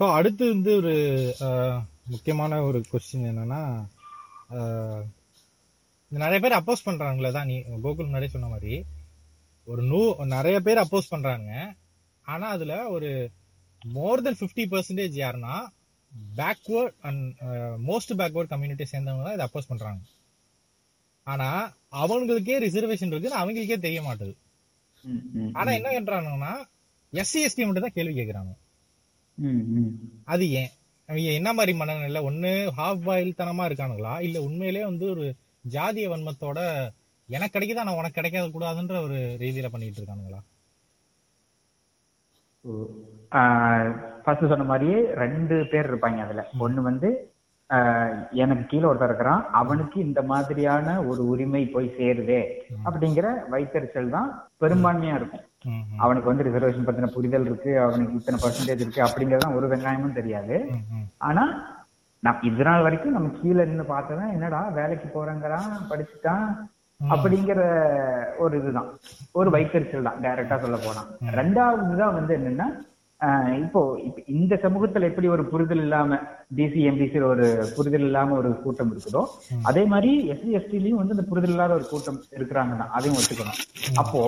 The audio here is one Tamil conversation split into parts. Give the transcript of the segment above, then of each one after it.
ஸோ அடுத்து வந்து ஒரு முக்கியமான ஒரு கொஸ்டின் என்னன்னா நிறைய பேர் அப்போஸ் பண்றாங்களே தான் நீ கோகுல் முன்னாடியே சொன்ன மாதிரி. ஒரு நூ நிறைய பேர் அப்போஸ் பண்றாங்க. ஆனா அதுல ஒரு மோர் தென் 50% பர்சன்டேஜ் யாருன்னா backward and most backward community சேர்ந்தவங்க தான் இதை அப்போஸ் பண்றாங்க. ஆனா அவங்களுக்கே ரிசர்வேஷன் இருக்குன்னு அவங்களுக்கே தெரிய மாட்டுது. ஆனா என்ன பண்றாங்கன்னா எஸ்சி எஸ்டி மட்டும் தான் கேள்வி ம். அது ஏன்? அவங்க என்ன மாதிரி மனநிலை? ஒண்ணு ஹாஃப் பாயில் தனமா இருக்கானுங்களா? இல்ல உண்மையிலேயே வந்து ஒரு ஜாதிய வன்மத்தோட எனக்கு கிடைக்குதா நான் உனக்கு கிடைக்காத கூடாதுன்ற ஒரு ரீதியில பண்ணிட்டு இருக்கானுங்களா? ஃபர்ஸ்ட் சொன்ன மாதிரியே ரெண்டு பேர் இருப்பாங்க அதுல. ஒண்ணு வந்து எனக்கு கீழே ஒருத்தர் இருக்கிறான். அவனுக்கு இந்த மாதிரியான ஒரு உரிமை போய் சேருதே அப்படிங்கிற வைத்தறிச்சல் தான் பெரும்பான்மையா இருக்கும். அவனுக்கு வந்து ரிசர்வேஷன் பத்தின புரிதல் இருக்கு அவனுக்கு இத்தனை பர்சன்டேஜ் இருக்கு அப்படிங்கறதுதான் ஒரு வெங்காயமும் தெரியாது. ஆனா நான் இது நாள் வரைக்கும் நம்ம கீழே நின்று பார்த்தவன் என்னடா வேலைக்கு போறேங்கிறான் படிச்சுட்டான் அப்படிங்கிற ஒரு இதுதான். ஒரு வைத்தறிச்சல் தான் டைரக்டா சொல்ல போனா. ரெண்டாவதுதான் வந்து என்னன்னா இப்போ இந்த சமூகத்துல எப்படி ஒரு புரிதல் இல்லாம டிசி எம்பிசி ஒரு புரிதல் இல்லாம ஒரு கூட்டம் இருக்குதோ அதே மாதிரி எஸ்சி எஸ்டிலயும் வந்து அந்த புரிதல் இல்லாத ஒரு கூட்டம் இருக்கிறாங்க தான் அதையும் ஒத்துக்கணும். அப்போ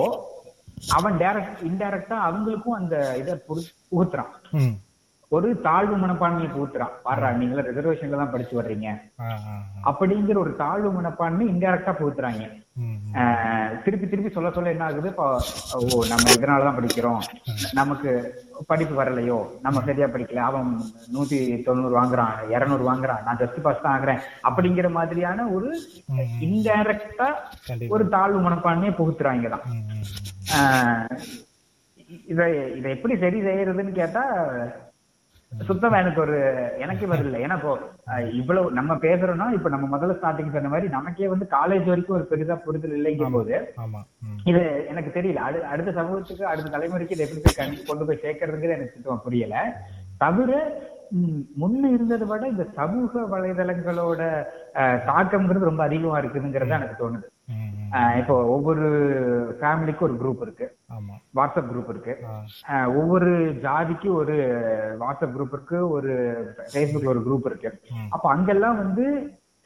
அவன் டைரக்ட் இன்டைரக்டா அவங்களுக்கும் அந்த இதை புகு- புகுத்துறான். ஒரு தாழ்வு மனப்பான்மையை புகுத்துறான். பாடுறா நீங்கள ரிசர்வேஷன்ல தான் படிச்சு வர்றீங்க. அப்படிங்கிற ஒரு தாழ்வு மனப்பான்மை இன்டைரக்டா புகுத்துறாங்க. திருப்பி திருப்பி சொல்ல சொல்ல என்ன ஆகுது? ஓ நம்ம இதனாலதான் படிக்கிறோம். நமக்கு படிப்பு வரலையோ? நம்ம சரியா படிக்கல. அவன் நூத்தி தொண்ணூறு வாங்குறான் இருநூறு வாங்குறான். நான் ஜஸ்ட் பாஸ் தான் ஆகுறேன். அப்படிங்கிற மாதிரியான ஒரு இன்டைரக்டா. ஒரு தாழ்வு மனப்பான்மையை புகுத்துறாங்க தான். இதை இதை எப்படி சரி செய்யறதுன்னு கேட்டா சுத்தமா எனக்கு ஒரு எனக்கே இல்லை. ஏன்னா இப்போ இவ்வளவு நம்ம பேசுறோம்னா இப்ப நம்ம முதல்ல ஸ்டார்டிங் சொன்ன மாதிரி நமக்கே வந்து காலேஜ் வரைக்கும் ஒரு பெரிதா புரிதல் இல்லைங்கும் போது இது எனக்கு தெரியல. அடு அடுத்த சமூகத்துக்கு அடுத்த தலைமுறைக்கு இதை எப்படி கொண்டு போய் சேர்க்கறதுங்கிறது எனக்கு சுத்தமா புரியல. தவிர முன்ன இருந்ததை விட இந்த சமூக வலைதளங்களோட அஹ், தாக்கம்ங்கிறது ரொம்ப அதிகமா இருக்குதுங்கிறது எனக்கு தோணுது. இப்போ ஒவ்வொரு ஃபேமிலிக்கும் ஒரு குரூப் இருக்கு. வாட்ஸ்அப் குரூப் இருக்கு. ஒவ்வொரு ஜாதிக்கு ஒரு வாட்ஸ்அப் குரூப் இருக்கு ஒரு ஃபேஸ்புக்ல ஒரு குரூப் இருக்கு. அப்ப அங்கெல்லாம் வந்து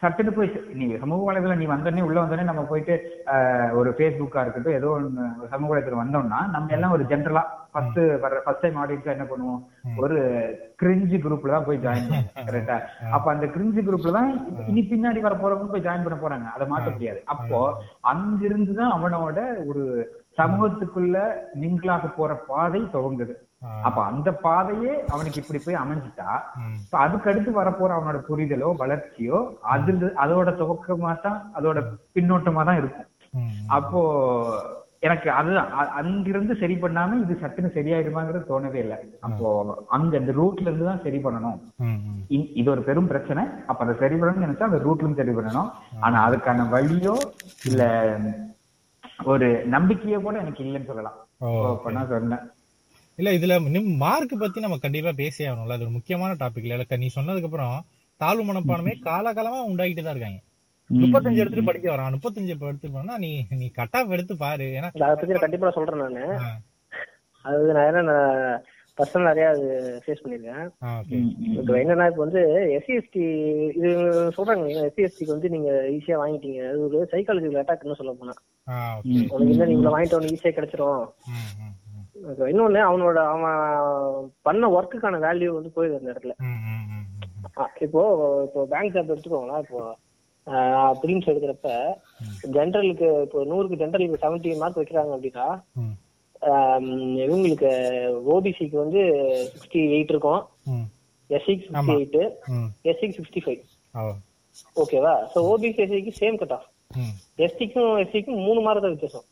சட்டுன்னு போய் நீ சமூக வலைதளம் நீ வந்தோடனே உள்ள வந்தோடனே நம்ம போயிட்டு ஒரு ஃபேஸ்புக்கா இருக்கட்டும் ஏதோ ஒன்று சமூக வலைதளம் வந்தோம்னா நம்ம எல்லாம் ஒரு ஜென்ரலா ஃபர்ஸ்ட் வர ஃபர்ஸ்ட் டைம் ஆடியன்ஸா என்ன பண்ணுவோம்? ஒரு கிரிஞ்சு குரூப்ல தான் போய் ஜாயின் பண்ணுவோம் கரெக்டா அப்ப அந்த கிரிஞ்சு குரூப்ல தான் இனி பின்னாடி வர போறவங்க போய் ஜாயின் பண்ண போறாங்க. அதை மாத்த முடியாது. அப்போ அங்கிருந்து தான் அவனோட ஒரு சமூகத்துக்குள்ள மிங்கிளாக போற பாதை துவங்குது. அப்ப அந்த பாதையே அவனுக்கு இப்படி போய் அமைஞ்சிட்டா. இப்ப அதுக்கு அடுத்து வரப்போற அவனோட புரிதலோ வளர்ச்சியோ அது அதோட துவக்கமா தான் அதோட பின்னோட்டமா தான் இருக்கும். அப்போ எனக்கு அதுதான் அ- அங்கிருந்து சரி பண்ணாம இது சட்டுன்னு சரியாயிடுமாங்கிறது தோணவே இல்லை. அப்போ அங்க அந்த ரூட்ல இருந்து தான் சரி பண்ணணும். இது ஒரு பெரும் பிரச்சனை. அப்ப அதை சரி பண்ணணும்னு நினைச்சா அந்த ரூட்ல இருந்து சரி பண்ணணும். ஆனா அதுக்கான வழியோ இல்ல ஒரு நம்பிக்கையோ கூட எனக்கு இல்லைன்னு சொல்லலாம். சொன்னேன். இல்ல இதுல மார்க் பத்தி நம்ம கண்டிப்பா பேசியே ஆகணும்ல. அது ஒரு முக்கியமான டாபிக் இல்ல. நீ சொன்னதுக்கு அப்புறம் தாழ்வு மனப்பான்மை காலகாலமா உண்டாகிட்டு தான் இருக்காங்க. முப்பத்தஞ்சு எடுத்துட்டு படிக்க வரான். முப்பத்தஞ்சு எடுத்துட்டு போனா நீ நீ கட் ஆஃப் எடுத்து பாரு. ஏன்னா அதை பத்தி நான் கண்டிப்பா சொல்றேன் நானு. அது நான் நான் பர்சனல் நிறைய அது ஃபேஸ் பண்ணிருக்கேன். என்னன்னா இப்போ வந்து எஸ்சி எஸ்டி இது சொல்றாங்க எஸ்சி எஸ்டிக்கு வந்து நீங்க ஈஸியா வாங்கிட்டீங்க. அது ஒரு சைக்காலஜிக்கல் அட்டாக்னு சொல்ல போனா. உனக்கு என்ன நீங்க வாங்கிட்ட ஈஸியா கிடைச்சிரும். இன்னொன்னு அவனோட அவன் பண்ண ஒர்க்குக்கான வேல்யூ வந்து போயிடுது அந்த இடத்துல. இப்போ இப்போ பேங்க் ஜாப் எடுத்துக்கோங்களேன் இப்போ ப்ரிலிம்ஸ் எடுக்கிறப்ப ஜென்ரலுக்கு இப்போ நூறுக்கு ஜென்ரலுக்கு செவன்டி மார்க் வைக்கிறாங்க அப்படின்னா இவங்களுக்கு ஓபிசிக்கு வந்து சிக்ஸ்டி எயிட் இருக்கும் எஸ்சிக்கு சிக்ஸ்டி எயிட். எஸ்சிக்கு சிக்ஸ்டி ஃபைவ் ஓகேவா ஸோ ஓபிசி எஸ்சிக்கு சேம் கட் ஆஃப் எஸ்டிக்கும் எஸ்சிக்கும் மூணு மார்க் தான் வித்தியாசம்.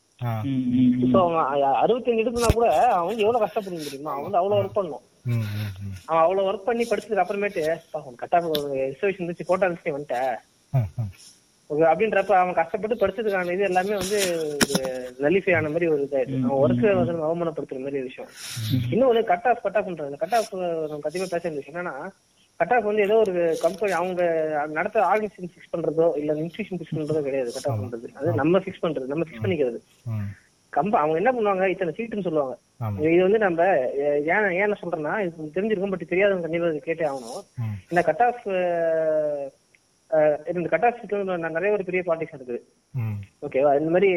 அறுபத்தஞ்சு எடுப்புனா கூட அவன் வந்து எவ்வளவு கஷ்டப்படணும் தெரியுமா? அவன் வந்து அவ்வளவு ஒர்க் பண்ணணும் ம், ம், ம். அவன் அவ்வளவு ஒர்க் பண்ணி படிச்சதுக்கு அப்புறமேட்டு கட் ஆஃப் ரிசர்வேஷன் இருந்துச்சு கோட்டா இருந்துச்சு வந்துட்டேன் அப்படின்றப்ப அவன் கஷ்டப்பட்டு படிச்சதுக்கான இது எல்லாமே வந்து நலிஃபை ஆன மாதிரி ஒரு இதாயிடுச்சு அவன் ஒர்க்கு வந்து அவமானப்படுத்துற மாதிரி ஒரு விஷயம். இன்னொன்னு கட் ஆஃப் கட் ஆஃப்ன்றது கட் ஆஃப் நம்ம கண்டிப்பா பேச வேண்டிய விஷயம் என்னன்னா கட் ஆஃப் வந்து ஏதோ ஒரு கம்பெனி அவங்க நடத்த ஆர்கனைசேஷன் ஃபிக்ஸ் பண்றதோ இல்ல இன்ஸ்டியூஷன் ஃபிக்ஸ் பண்றதோ கிடையாது. கட் ஆஃப் பண்றது. அது நம்ம ஃபிக்ஸ் பண்றது. நம்ம ஃபிக்ஸ் பண்ணிக்கிறது. கம்ப அவங்க என்ன பண்ணுவாங்க? இத்தனை சீட்டுன்னு சொல்லுவாங்க. இது வந்து நம்ம ஏன் ஏன் சொல்றேன்னா இது தெரிஞ்சிருக்கும் பட் தெரியாதவங்க கண்டிப்பா கேட்டே ஆகணும். இந்த கட் ஆஃப் இந்த கட் ஆஃப் நிறைய ஒரு பெரிய பாலிடிக்ஸ் இருக்குது ஓகேவா இந்த மாதிரி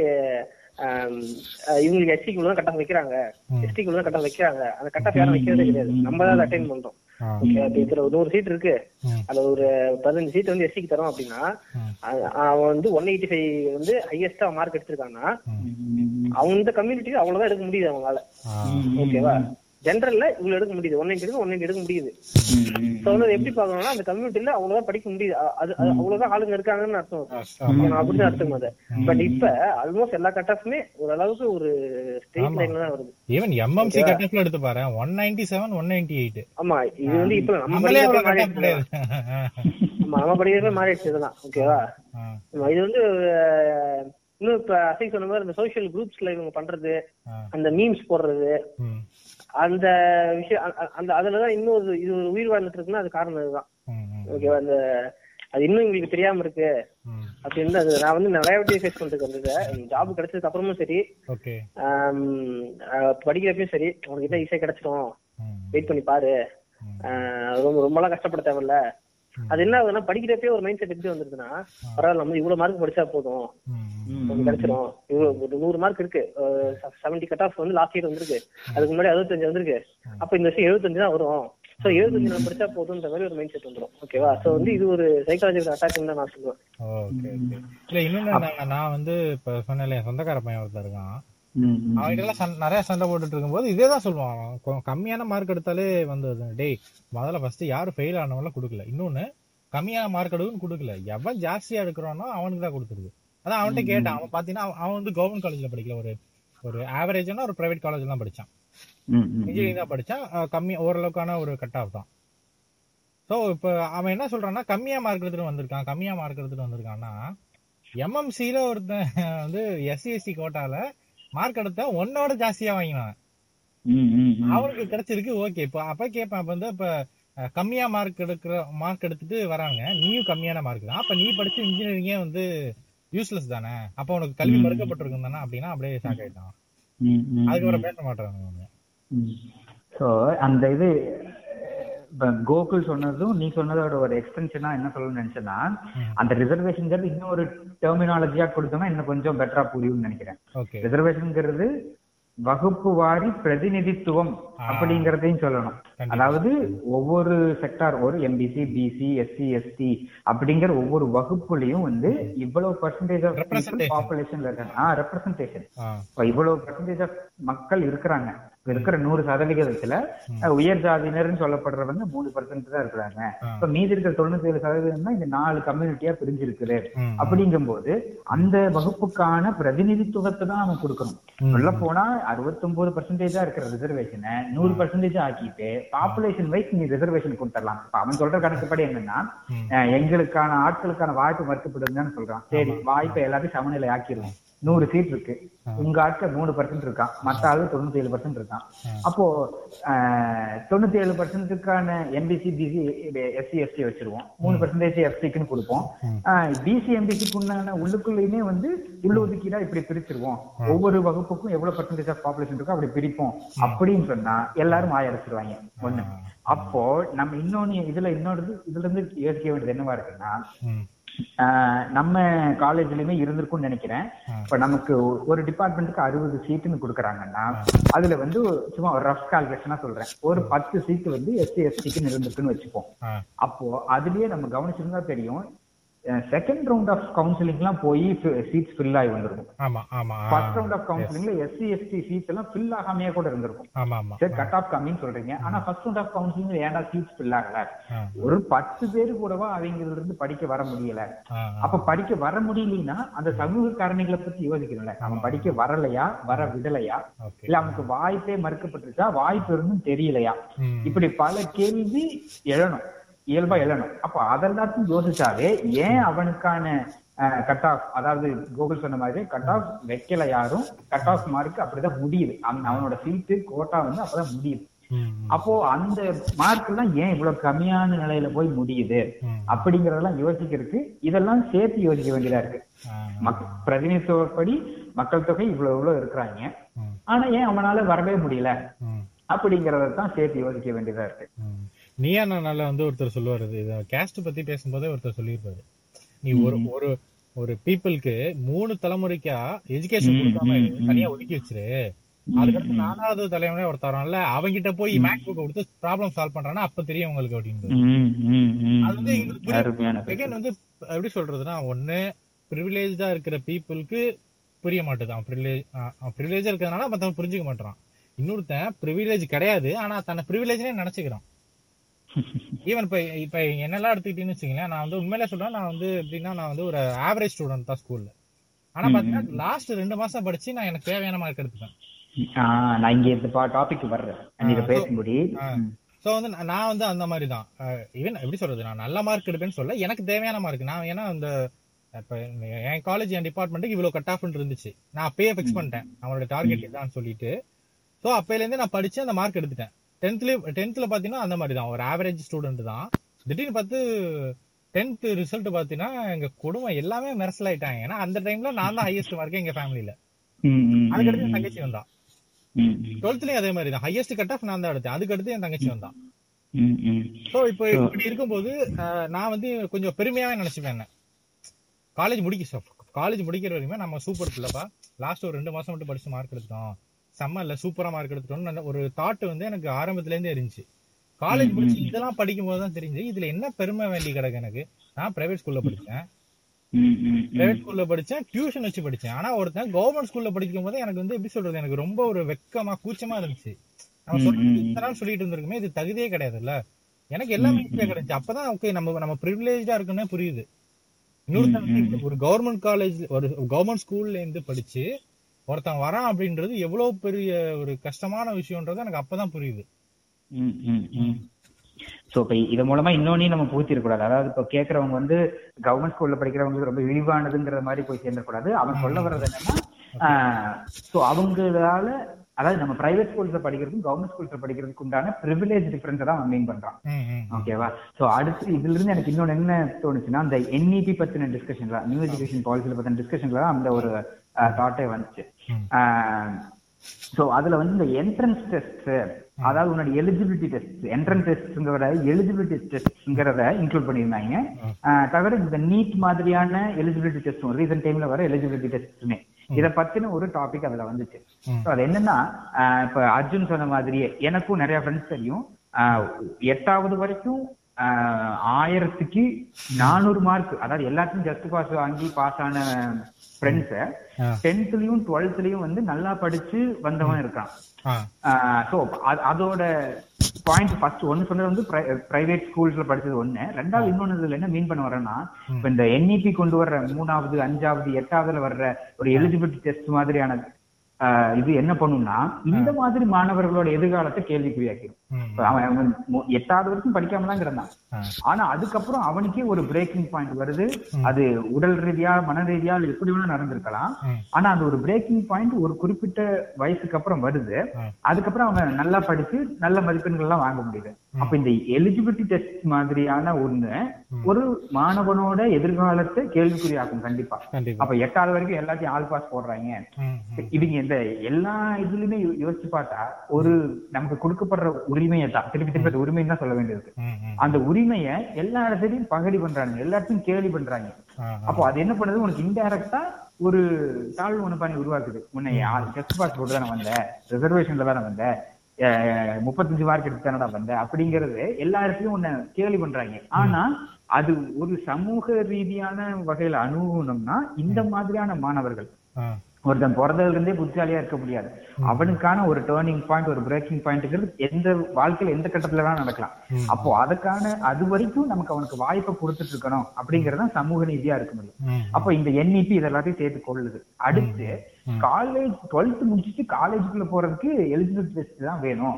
இவங்களுக்கு எஸ்டிக்குள்ள தான் கட்டம் வைக்கிறாங்க. ம். எஸ்டிக்குள்ள தான் கட்டம் வைக்கிறாங்க. அந்த கட்டம் யாரும் வைக்கிறதே கிடையாது. நம்ம தான் அட்டைன் பண்றோம். ஓகே அப்ப இதுல ஒரு நூறு சீட் இருக்கு. அதுல ஒரு பதினஞ்சு சீட் வந்து எஸ்டிக்கு தரோம் அப்படின்னா அவன் வந்து ஒன் எயிட்டி ஃபைவ் வந்து ஹையஸ்டா மார்க் எடுத்திருக்கான்னா அவங்க இந்த கம்யூனிட்டிக்கு அவ்வளவுதான் எடுக்க முடியுது அவங்களால. ஓகேவா ஜென்ரல்ல இவ்வளவு எடுக்க முடியுது. ஒன் நைன்டி ஒன் நைன்டி எடுக்க முடியுது. சோ வந்து எப்படி பாக்கணும்னா அந்த கம்யூனிட்டில அவ்வளவுதான் படிக்க முடியுது. அது அவ்வளவுதான் ஆளுங்க இருக்காங்கன்னு அர்த்தம். அப்படிதான் அர்த்தம் அதை. பட் இப்ப ஆல்மோஸ்ட் எல்லா கட்டாஃப்மே ஓரளவுக்கு ஒரு ஸ்டேட் லைன்ல தான் வருது. ஈவன் எம்எம்சி கட் ஆஃப்ல எடுத்து பாரு. One ninety seven one ninety eight ஆமா இது வந்து இப்ப நம்ம கட் ஆமா நம்ம படிக்கிறப்ப மாறிடுச்சு இதெல்லாம். ஓகேவா இது வந்து இன்னும் இப்ப அசை சொன்ன மாதிரி இந்த சோசியல் குரூப்ஸ்ல இவங்க பண்றது அந்த மீம்ஸ் போடுறது அந்த விஷயம் அந்த அதுலதான் இன்னும் ஒரு இது ஒரு உயிர் வாழ்ந்துட்டு இருக்குன்னா அது காரணம் இதுதான் ஓகேவா? அந்த அது இன்னும் எங்களுக்கு தெரியாம இருக்கு. அப்படின்னு அது நான் வந்து நிறைய வாட்டி ஃபேஸ் பண்ணிட்டு வந்தது ஜாப் கிடைச்சதுக்கு அப்புறமும் சரி. படிக்கிறப்பயும் சரி. உனக்கு இதான் ஈஸியா கிடைச்சிடும் வெயிட் பண்ணி பாரு. ரொம்ப ரொம்பலாம் கஷ்டப்பட தேவையில்ல. அது என்ன ஆகுதுன்னா படிக்கிறப்பே ஒரு மைண்ட் செட் எப்படி வந்துருதுன்னா பரவாயில்ல நம்ம இவ்வளவு மார்க் படிச்சா போதும். ம், ம். நமக்கு கிடைச்சிரும். இவ்வளவு நூறு மார்க் இருக்கு. செவன்டி கட் ஆஃப் வந்து லாஸ்ட் இயர் வந்திருக்கு. அதுக்கு முன்னாடி அறுபத்தஞ்சு வந்திருக்கு. அப்ப இந்த வருஷம் எழுபத்தஞ்சு தான் வரும். சோ எழுபத்தஞ்சு நம்ம படிச்சா போதும்ன்ற மாதிரி ஒரு மைண்ட் செட் வந்துரும் ஓகேவா சோ வந்து இது ஒரு சைக்காலஜிக்கல் அட்டாக் தான் நான் சொல்லுவேன். இல்ல இன்னொன்னு நான் வந்து இப்ப சொன்னேன் என் சொந்தக்கார பையன் ஒருத்தர் இருக்கான். அவன்கிட்ட எல்லாம் நிறைய சண்டை போட்டுட்டு இருக்கும்போது இதே தான் சொல்லுவான் கம்மியான மார்க் எடுத்தாலே வந்து டேய் முதல்ல ஃபர்ஸ்ட் யாரு ஃபெயில் ஆனவங்கள கொடுக்கல. இன்னொன்னு கம்மியான மார்க் எடுக்கும் கொடுக்கல. எவன் ஜாஸ்தியா எடுக்கிறானோ அவனுக்கு தான் கொடுத்துருது. அதான் அவன்கிட்ட கேட்டான். அவன் பாத்தீங்கன்னா அவன் வந்து கவர்மெண்ட் காலேஜ்ல படிக்கல. ஒரு ஒரு ஆவரேஜான ஒரு பிரைவேட் காலேஜ் தான் படிச்சான். இன்ஜினியரிங் தான் படிச்சான். கம்மி ஓரளவுக்கான ஒரு கட் ஆஃப் தான். ஸோ இப்போ அவன் என்ன சொல்றான்னா கம்மியா மார்க் எடுத்துட்டு வந்திருக்கான். கம்மியா மார்க் எடுத்துட்டு வந்திருக்கான்னா எம்எம்சில ஒருத்தன் வந்து எஸ்சி எஸ்சி கோட்டால மார்க் எடுத்தா ஒன்னோட ஜாஸ்தியா வாங்கினான். அவனுக்கு கிடைச்சிருக்கு ஓகே இப்போ அப்ப கேட்பேன் அப்ப வந்து இப்ப கம்மியா மார்க் எடுக்கிற மார்க் எடுத்துட்டு வராங்க. நீயும் கம்மியான மார்க் தான். அப்ப நீ படிச்ச இன்ஜினியரிங்கே வந்து யூஸ்லெஸ் தானே? அப்ப உனக்கு கல்வி மறுக்கப்பட்டிருக்கும் தானே? அப்படின்னா அப்படியே ஷாக் ஆயிட்டான். அதுக்கப்புறம் பேச மாட்டாங்க சோ அந்த இது கோகுல் சொன்னதும் நீ சொன்னதோட ஒரு எக்ஸ்டென்ஷனா என்ன சொல்லணும்னு நினைச்சேன்னா அந்த ரிசர்வேஷன்ங்கிறது இன்னும் ஒரு டெர்மினாலஜியா கொடுத்தோம்னா இன்னும் கொஞ்சம் பெட்டரா புரியும்னு நினைக்கிறேன். ரிசர்வேஷன்ங்கிறது வகுப்பு வாரி பிரதிநிதித்துவம் அப்படிங்கறதையும் சொல்லணும். அதாவது ஒவ்வொரு செக்டார் ஒரு எம்பிசி பிசி எஸ்சி எஸ்டி அப்படிங்கிற ஒவ்வொரு வகுப்புலயும் வந்து இவ்வளவு பர்சன்டேஜ் ஆஃப். பாப்புலேஷன்ல இருக்காங்க. ஆ ரெப்ரசன்டேஷன் இவ்வளவு பர்சன்டேஜ் ஆஃப் மக்கள் இருக்கிறாங்க. இருக்கிற நூறு சதவிகிதத்துல உயர் ஜாதியினர்னு சொல்லப்படுறவங்க மூணு பர்சன்ட் தான் இருக்கிறாங்க. இப்ப மீதி இருக்கிற தொண்ணூத்தி ஏழு சதவீதம் தான் இந்த நாலு கம்யூனிட்டியா பிரிஞ்சிருக்குது. ம். அப்படிங்கும்போது அந்த வகுப்புக்கான பிரதிநிதித்துவத்தை தான் அவன் கொடுக்கணும். சொல்ல போனா அறுபத்தொன்பது பர்சன்டேஜா இருக்கிற ரிசர்வேஷனை நூறு பர்சன்டேஜ் ஆக்கிட்டு பாப்புலேஷன் வைஸ் நீ ரிசர்வேஷன் கொடுத்துடலாம். இப்ப அவன் சொல்ற கணக்குப்படி என்னன்னா எங்களுக்கான ஆட்களுக்கான வாய்ப்பு மறுக்கப்படுதுன்னு சொல்றான். சரி. வாய்ப்பை எல்லாத்தையும் சமநிலை ஆக்கிடுவோம் நூறு சீட் இருக்கு. உங்க ஆட்கள் மூணு பர்சன்ட் இருக்கான். மத்த ஆளு தொண்ணூத்தி ஏழு பர்சன்ட் இருக்கான். அப்போ தொண்ணூத்தி ஏழு பர்சன்ட்டுக்கான எம்பிசி பிசி எஸ்சி எஸ்டி வச்சிருவோம். மூணு பர்சன்டேஜ் எஃப்சிக்குன்னு கொடுப்போம். பிசி எம்பிசிக்கு உண்டான உள்ளுக்குள்ளயுமே வந்து உள்ளொதுக்கீடா இப்படி பிரிச்சிருவோம். ஒவ்வொரு வகுப்புக்கும் எவ்வளவு பர்சன்டேஜ் ஆஃப் பாப்புலேஷன் இருக்கோ அப்படி பிரிப்போம். அப்படின்னு சொன்னா எல்லாரும் ஆயடிச்சிருவாங்க ஒண்ணு. அப்போ நம்ம இன்னொன்னு இதுல இன்னொரு இதுல இருந்து யோசிக்க வேண்டியது என்னவா இருக்குன்னா நம்ம காலேஜ்லயுமே இருந்திருக்கும்னு நினைக்கிறேன். இப்ப நமக்கு ஒரு டிபார்ட்மெண்ட்டுக்கு அறுபது சீட்டுன்னு கொடுக்குறாங்கன்னா அதுல வந்து சும்மா ஒரு ரஃப் கால்குலேஷனா சொல்றேன். ஒரு பத்து சீட்டு வந்து எஸ்சி எஸ்டிக்குன்னு இருந்திருக்குன்னு வச்சுப்போம். அப்போ அதுலயே நம்ம கவனிச்சிருந்தா தெரியும். செகண்ட் ரவுண்ட் ஆஃப் கவுன்சிலிங்லாம் போய் சீட்ஸ் ஃபில் ஆகி வந்திருக்கும். ஆமா ஆமா ஆ. ஃபர்ஸ்ட் ரவுண்ட் ஆஃப் கவுன்சிலிங்ல எஸ்சி எஸ்டி சீட்ஸ் எல்லாம் ஃபில் ஆகாமையே கூட இருந்திருக்கும். ஆமா ஆமா சரி கட் ஆஃப் கம்மின்னு சொல்றீங்க. ஆனா ஃபர்ஸ்ட் ரவுண்ட் ஆஃப் கவுன்சிலிங் ஏன்டா சீட்ஸ் ஃபில் ஆகல. ஒரு பத்து பேரு கூடவா அவங்கள்ட்ட இருந்து படிக்க வர முடியல. அப்ப படிக்க வர முடியலன்னா அந்த சமூக காரணிகளை பத்தி யோசிக்கணும்ல. அவன் படிக்க வரலையா? வர விடலையா? இல்ல அவனுக்கு வாய்ப்பே மறுக்கப்பட்டிருக்கா வாய்ப்பு இருந்தும் தெரியலையா. இப்படி பல கேள்வி எழணும். இயல்பா எழணும். அப்ப அதெல்லாத்தையும் யோசிச்சாவே ஏன் அவனுக்கான கட் ஆஃப் அதாவது கூகுள் சொன்ன மாதிரி கட் ஆஃப் வைக்கல யாரும் கட் ஆஃப் மார்க் அப்படிதான் முடியுது. அவன் அவனோட சீட்டு கோட்டா வந்து அப்பதான் முடியுது. அப்போ அந்த மார்க் எல்லாம் ஏன் இவ்வளவு கம்மியான நிலையில போய் முடியுது. அப்படிங்கறதெல்லாம் யோசிக்கிறதுக்கு இதெல்லாம் சேர்த்து யோசிக்க வேண்டியதா இருக்கு. மக் பிரதிநிதித்துவப்படி மக்கள் தொகை இவ்வளவு இவ்வளவு இருக்கிறாங்க. ஆனா ஏன் அவனால வரவே முடியல? ம், அப்படிங்கறத தான் சேர்த்து யோசிக்க வேண்டியதா இருக்கு. நீயா நானால வந்து ஒருத்தர் சொல்லுவாரு. இது கேஸ்ட் பத்தி பேசும்போதே ஒருத்தர் சொல்லியிருப்பாரு. நீ ஒரு ஒரு ஒரு பீப்புளுக்கு மூணு தலைமுறைக்கா எஜுகேஷன் கொடுக்காம தனியா ஒதுக்கி வச்சிரு. அதுக்கடுத்து நாலாவது தலைமுறை ஒருத்தரம்ல அவங்கிட்ட போய் மேக் புக் கொடுத்து ப்ராப்ளம் சால்வ் பண்றானா அப்ப தெரியும் உங்களுக்கு அப்படின்னு அது. எங்களுக்கு வந்து எப்படி சொல்றதுன்னா ஒண்ணு ப்ரிவிலேஜா இருக்கிற பீப்புளுக்கு புரிய மாட்டுது. அவன் ப்ரிவிலேஜ் அவன் ப்ரிவிலேஜா இருக்கிறதுனால மத்தவன் புரிஞ்சுக்க மாட்டான் இன்னொருத்தன் ப்ரிவிலேஜ் கிடையாது ஆனா தன்னை ப்ரிவிலேஜ்னே நினைச்சுக்கிறான். ஈவன் இப்ப இப்ப என்னெல்லாம் எடுத்துக்கிட்டீங்கன்னு வச்சுங்களேன் நான் வந்து உண்மையிலே சொல்றேன் நான் வந்து எப்படின்னா நான் வந்து ஒரு ஆவரேஜ் ஸ்டூடெண்ட் தான் ஸ்கூல்ல ஆனா பாத்தீங்கன்னா லாஸ்ட் ரெண்டு மாசம் படிச்சு நான் எனக்கு தேவையான மார்க் எடுத்துப்பேன். நான் இங்க இந்த டாபிக் வர்றேன். பேசும்படி. சோ வந்து நான் வந்து அந்த மாதிரி தான். ஈவன் எப்படி சொல்றது நான் நல்ல மார்க் எடுப்பேன்னு சொல்ல எனக்கு தேவையான மார்க் நான் ஏன்னா அந்த இப்ப என் காலேஜ் என் டிபார்ட்மெண்ட்டுக்கு இவ்வளவு கட் ஆஃப் இருந்துச்சு. நான் அப்பயே ஃபிக்ஸ் பண்ணிட்டேன். அவனோட டார்கெட் இதான்னு சொல்லிட்டு. சோ அப்பையில இருந்தே நான் படிச்சு அந்த மார்க் எடுத்துட்டேன். டென்த்ல டென்த்ல பாத்தீங்கன்னா அந்த மாதிரி தான் ஒரு ஆவரேஜ் ஸ்டூடெண்ட் தான். திடீர்னு பார்த்து டென்த் ரிசல்ட் பாத்தீங்கன்னா எங்க குடும்பம் எல்லாமே மெரசல் ஆயிட்டாங்க. ஏன்னா அந்த டைம்ல நான் தான் ஹையஸ்ட் மார்க்கே எங்க ம், அதுக்கடுத்து என் தங்கச்சி வந்தா ம், ம், டுவெல்த்லயும் அதே மாதிரி தான் ஹையஸ்ட் கட் ஆஃப் நான் தான் எடுத்தேன். அதுக்கடுத்து என் தங்கச்சி வந்தான். சோ இப்போ இப்படி இருக்கும்போது நான் வந்து கொஞ்சம் பெருமையாவே நினைச்சுப்பேன் என்ன. காலேஜ் முடிக்க காலேஜ் முடிக்கிற வரைக்குமே நம்ம சூப்பர் பிள்ளைப்பா லாஸ்ட் ஒரு ரெண்டு மாசம் மட்டும் படிச்சு மார்க் எடுத்துட்டோம். செம்ம இல்ல சூப்பரா மார்க் எடுத்துட்டோம்னு ஒரு தாட் வந்து எனக்கு ஆரம்பத்துல இருந்தே இருந்துச்சு. காலேஜ் முடிச்சு இதெல்லாம் படிக்கும் போது தான் தெரிஞ்சு இதுல என்ன பெருமை வேண்டி கிடக்கு எனக்கு? நான் பிரைவேட் ஸ்கூல்ல படிச்சேன். பிரைவேட் ஸ்கூல்ல படிச்சேன் டியூஷன் வச்சு படிச்சேன். ஆனா ஒருத்தன் கவர்மெண்ட் ஸ்கூல்ல படிக்கும் போது எனக்கு வந்து எப்படி சொல்றது எனக்கு ரொம்ப ஒரு வெக்கமா கூச்சமா இருந்துச்சு. நம்ம சொல்றது இத்தனை நாள் சொல்லிட்டு இருந்திருக்குமே இது தகுதியே கிடையாதுல்ல. எனக்கு எல்லாமே ஈஸியா கிடைச்சு. அப்பதான் ஓகே நம்ம நம்ம ப்ரிவிலேஜா இருக்குன்னு புரியுது. இன்னொருத்தன் ஒரு கவர்மெண்ட் காலேஜ் ஒரு கவர்மெண்ட் ஸ்கூல்ல இருந்து படிச்சு ஒருத்தன் வரான் அப்படின்றது எவ்வளவு பெரிய ஒரு கஷ்டமான விஷயம்ன்றது எனக்கு அப்பதான் புரியுது. சோ இப்ப இது மூலமா இன்னொன்னையும் நம்ம பூத்திடக்கூடாது அதாவது இப்ப கேக்குறவங்க வந்து கவர்மெண்ட் ஸ்கூல்ல படிக்கிறவங்களுக்கு ரொம்ப இழிவானதுங்கிற மாதிரி போய் சேர்ந்துடக்கூடாது. அவன் சொல்ல வர்றது என்னன்னா சோ அவங்களால அதாவது நம்ம பிரைவேட் ஸ்கூல்ஸ்ல படிக்கிறதுக்கும் கவர்மெண்ட் ஸ்கூல்ஸ்ல படிக்கிறதுக்கு உண்டான ப்ரிவிலேஜ் டிஃபரன்ஸ் தான் அவன் மீன் பண்றான். ஓகேவா சோ அடுத்து இதுல இருந்து எனக்கு இன்னொன்னு என்ன தோணுச்சுன்னா அந்த என்இபி பத்தின டிஸ்கஷன்ல நியூ எஜுகேஷன் பாலிசில பத்தின டிஸ்கஷன்ல தான் அந்த ஒரு தாட்டே வந்துச்சு. சோ அதுல வந்து இந்த என்ட்ரன்ஸ் டெஸ்ட் அதாவது உன்னோட எலிஜிபிலிட்டி டெஸ்ட் என்ட்ரன்ஸ் டெஸ்ட்ங்கிறத எலிஜிபிலிட்டி டெஸ்ட்ங்கிறத இன்க்ளூட் பண்ணியிருந்தாங்க. தவிர இந்த நீட் மாதிரியான எலிஜிபிலிட்டி டெஸ்டும் ரீசன்ட் டைம்ல வர எலிஜிபிலிட்டி டெஸ்ட்டுமே இத பத்தின ஒரு டாபிக் அதுல வந்துச்சு. So அது என்னன்னா இப்ப அர்ஜுன் சொன்ன மாதிரியே எனக்கும் நிறைய ஃப்ரெண்ட்ஸ் தெரியும். எட்டாவது வரைக்கும் ஆயிரத்துக்கு நானூறு மார்க் அதாவது எல்லாத்துக்கும் ஜஸ்ட் பாஸ் வாங்கி பாஸ் ஆன ஃப்ரெண்ட்ஸ. டென்த்லயும் டுவெல்த்லயும் வந்து நல்லா படிச்சு வந்தவன் இருக்கான். சோ அதோட பாயிண்ட் ஃபர்ஸ்ட் ஒன்னு சொன்னது வந்து பிரைவேட் ஸ்கூல்ஸ்ல படிச்சது ஒண்ணு. ரெண்டாவது இன்னொன்னு இதுல என்ன மீன் பண்ண வரேன்னா இப்ப இந்த என்இபி கொண்டு வர்ற மூணாவது அஞ்சாவது எட்டாவதுல வர்ற ஒரு எலிஜிபிலிட்டி டெஸ்ட் மாதிரியான இது என்ன பண்ணும்னா இந்த மாதிரி மாணவர்களோட எதிர்காலத்தை கேள்விக்குறியாக்கிடும். அவன் அவன் எட்டாவது வரைக்கும் படிக்காம தான் இருந்தான் ஆ. ஆனா அதுக்கப்புறம் அவனுக்கே ஒரு பிரேக்கிங் பாயிண்ட் வருது. அது உடல் ரீதியா மன ரீதியா எப்படி வேணா நடந்திருக்கலாம். ஆனா அது ஒரு பிரேக்கிங் பாயிண்ட் ஒரு குறிப்பிட்ட வயசுக்கு அப்புறம் வருது. அதுக்கப்புறம் அவன் நல்லா படிச்சு நல்ல மதிப்பெண்கள் எல்லாம் வாங்க முடியுது. அப்ப இந்த எலிஜிபிலிட்டி டெஸ்ட் மாதிரியான ஒண்ணு ஒரு மாணவனோட எதிர்காலத்தை கேள்விக்குறியாக்கும் கண்டிப்பா. அப்ப எட்டாவது வரைக்கும் எல்லாத்தையும் ஆல் பாஸ் போடுறாங்க. இவங்க இந்த எல்லா இதுலயுமே யோசிச்சு பார்த்தா ஒரு நமக்கு கொடுக்கப்படுற உரிமையை தான். திருப்பி திருப்பி அந்த உரிமைன்னு தான் சொல்ல வேண்டியது. அந்த உரிமையை எல்லா இடத்துலயும் பகடி பண்றாங்க. எல்லாத்தையும் கேலி பண்றாங்க. அப்போ அது என்ன பண்ணுது? உனக்கு இன்டைரக்டா ஒரு தாழ்வு மனப்பான்மை உருவாக்குது. உன்னை டெஸ்ட் பாஸ் போட்டு தானே வந்த? ரிசர்வேஷன்ல தானே வந்த? முப்பத்தஞ்சு மார்க் எடுத்து தானடா வந்த? அப்படிங்கறது எல்லா இடத்துலயும் உன்னை கேலி பண்றாங்க. ஆனா அது ஒரு சமூக ரீதியான வகையில அணுகணும்னா இந்த மாதிரியான மாணவர்கள். ஒருத்தன் பிறந்ததுல இருந்தே புத்திசாலியா இருக்க முடியாது. அவனுக்கான ஒரு டேர்னிங் பாயிண்ட் ஒரு பிரேக்கிங் பாயிண்ட்ங்கிறது எந்த வாழ்க்கையில எந்த கட்டத்துல வேணா நடக்கலாம் அப்போ அதுக்கான அது வரைக்கும் நமக்கு அவனுக்கு வாய்ப்பை கொடுத்துட்டு இருக்கணும் அப்படிங்கறது சமூக நீதியா இருக்க முடியும். அப்போ இந்த என்இபி இது எல்லாத்தையும் சேர்த்து கொள்ளுது. அடுத்து காலேஜ் டுவெல்த் முடிச்சுட்டு காலேஜுக்குள்ள போறதுக்கு எலிஜிபிலிட்டி டெஸ்ட் தான் வேணும்.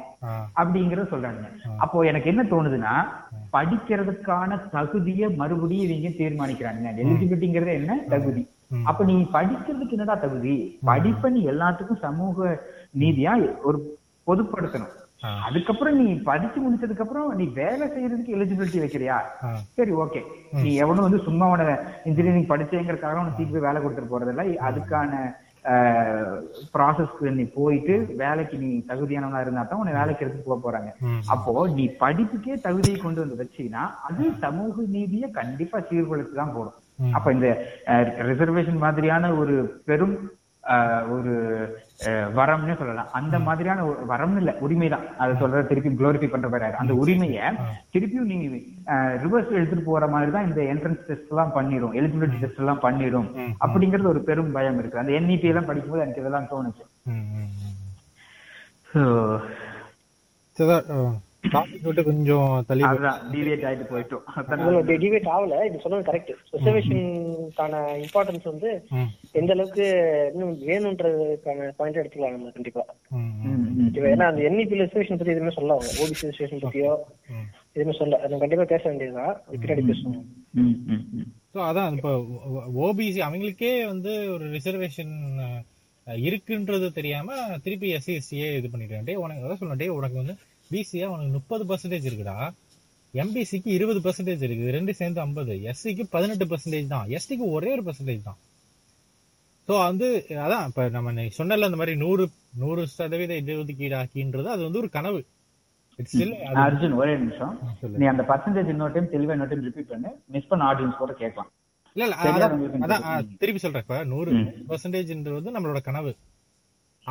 அப்படிங்கறத சொல்றாங்க. அப்போ எனக்கு என்ன தோணுதுன்னா படிக்கிறதுக்கான தகுதியை மறுபடியும் இவங்க தீர்மானிக்கிறாங்க. எலிஜிபிலிட்டிங்கிறது என்ன? தகுதி. அப்ப நீ படிக்கிறதுக்கு என்னடா தகுதி? படிப்பை நீ எல்லாத்துக்கும் சமூக நீதியா ஒரு பொதுப்படுத்தணும். அதுக்கப்புறம் நீ படிச்சு முடிச்சதுக்கு அப்புறம் நீ வேலை செய்யறதுக்கு எலிஜிபிலிட்டி வைக்கிறியா. சரி ஓகே நீ எவனும் வந்து சும்மா உன இன்ஜினியரிங் படிச்சேங்கிறதுக்காக உனக்கு தீர்ப்பு வேலை கொடுத்துட்டு போறதில்ல. அதுக்கான ப்ராசஸ்க்கு நீ போயிட்டு வேலைக்கு நீ தகுதியானவனா இருந்தா தான் உன்னை வேலைக்கு எடுத்துட்டு போக போறாங்க. அப்போ நீ படிப்புக்கே தகுதியை கொண்டு வந்து வச்சீங்கன்னா அது சமூக நீதியை கண்டிப்பா சீர்குலைத்து தான் போடும். அப்ப இந்த ரிசர்வேஷன் மாதிரியான ஒரு பெரும் ஒரு வரம்னே சொல்லலாம். அந்த மாதிரியான ஒரு வரம்னு இல்ல உரிமை தான் அதை சொல்ற திருப்பி குளோரிஃபை பண்ற மாதிரி. அந்த உரிமையை திருப்பியும் நீ ரிவர்ஸ் எடுத்துட்டு போற மாதிரி தான் இந்த என்ட்ரன்ஸ் டெஸ்ட் எல்லாம் பண்ணிடும். எலிஜிபிலிட்டி டெஸ்ட் எல்லாம் பண்ணிடும். அப்படிங்கிறது ஒரு பெரும் பயம் இருக்கு. அந்த என்இபி எல்லாம் படிக்கும்போது எனக்கு இதெல்லாம் தோணுச்சு. டாபிக் விட்டு கொஞ்சம் தள்ளி அதுதான் டிவியேட் ஆயிட்டு போயிட்டோம். அதான் டிபேட் ஆகல இது சொன்னது கரெக்ட் ரிசர்வேஷனுக்கான இம்பார்ட்டன்ஸ் வந்து எந்த அளவுக்கு இன்னும் வேணும்ன்றதுக்கான பாயிண்ட் எடுத்துக்கலாம் நம்ம கண்டிப்பா. ஏன்னா அந்த என்இபி ரிசர்வேஷன் பத்தி எதுவுமே சொல்ல அவங்க. ஓபிசி ரிசர்வேஷன் பத்தியோ. எதுவுமே சொல்ல நம்ம கண்டிப்பா பேச வேண்டியதுதான். பின்னாடி பேசுவோம். ம், ம், ம். ஸோ அதான் இப்போ ஓபிசி அவங்களுக்கே வந்து ஒரு ரிசர்வேஷன் இருக்குன்றது தெரியாம திருப்பி எஸ்சி எஸ்சியே இது பண்ணிடுறேன் டே உனக்கு அதான் சொல்ல டே உனக்கு வந்து பிசியா உனக்கு முப்பது பர்சன்டேஜ் இருக்குடா. எம்பிசிக்கு இருபது பர்சன்டேஜ் இருக்கு. இது ரெண்டு சேர்ந்து ஐம்பது. எஸ்சிக்கு பதினெட்டு பர்சன்டேஜ் தான். எஸ்டிக்கு ஒரே ஒரு பர்சன்டேஜ் தான். ஸோ வந்து அதான் இப்ப நம்ம சொன்னல அந்த மாதிரி நூறு நூறு சதவீத இடஒதுக்கீடு ஆக்கின்றது அது வந்து ஒரு கனவு. அர்ஜுன் ஒரே நிமிஷம். நீ அந்த பர்சன்டேஜ் இன்னொரு டைம் தெளிவா இன்னொரு டைம் ரிப்பீட் பண்ணு. மிஸ் பண்ண ஆடியன்ஸ் கூட கேட்கலாம். இல்ல இல்ல அதான். திருப்பி சொல்றேன் இப்ப. நூறு. பர்சன்டேஜ்ன்றது வந்து நம்மளோட கனவு.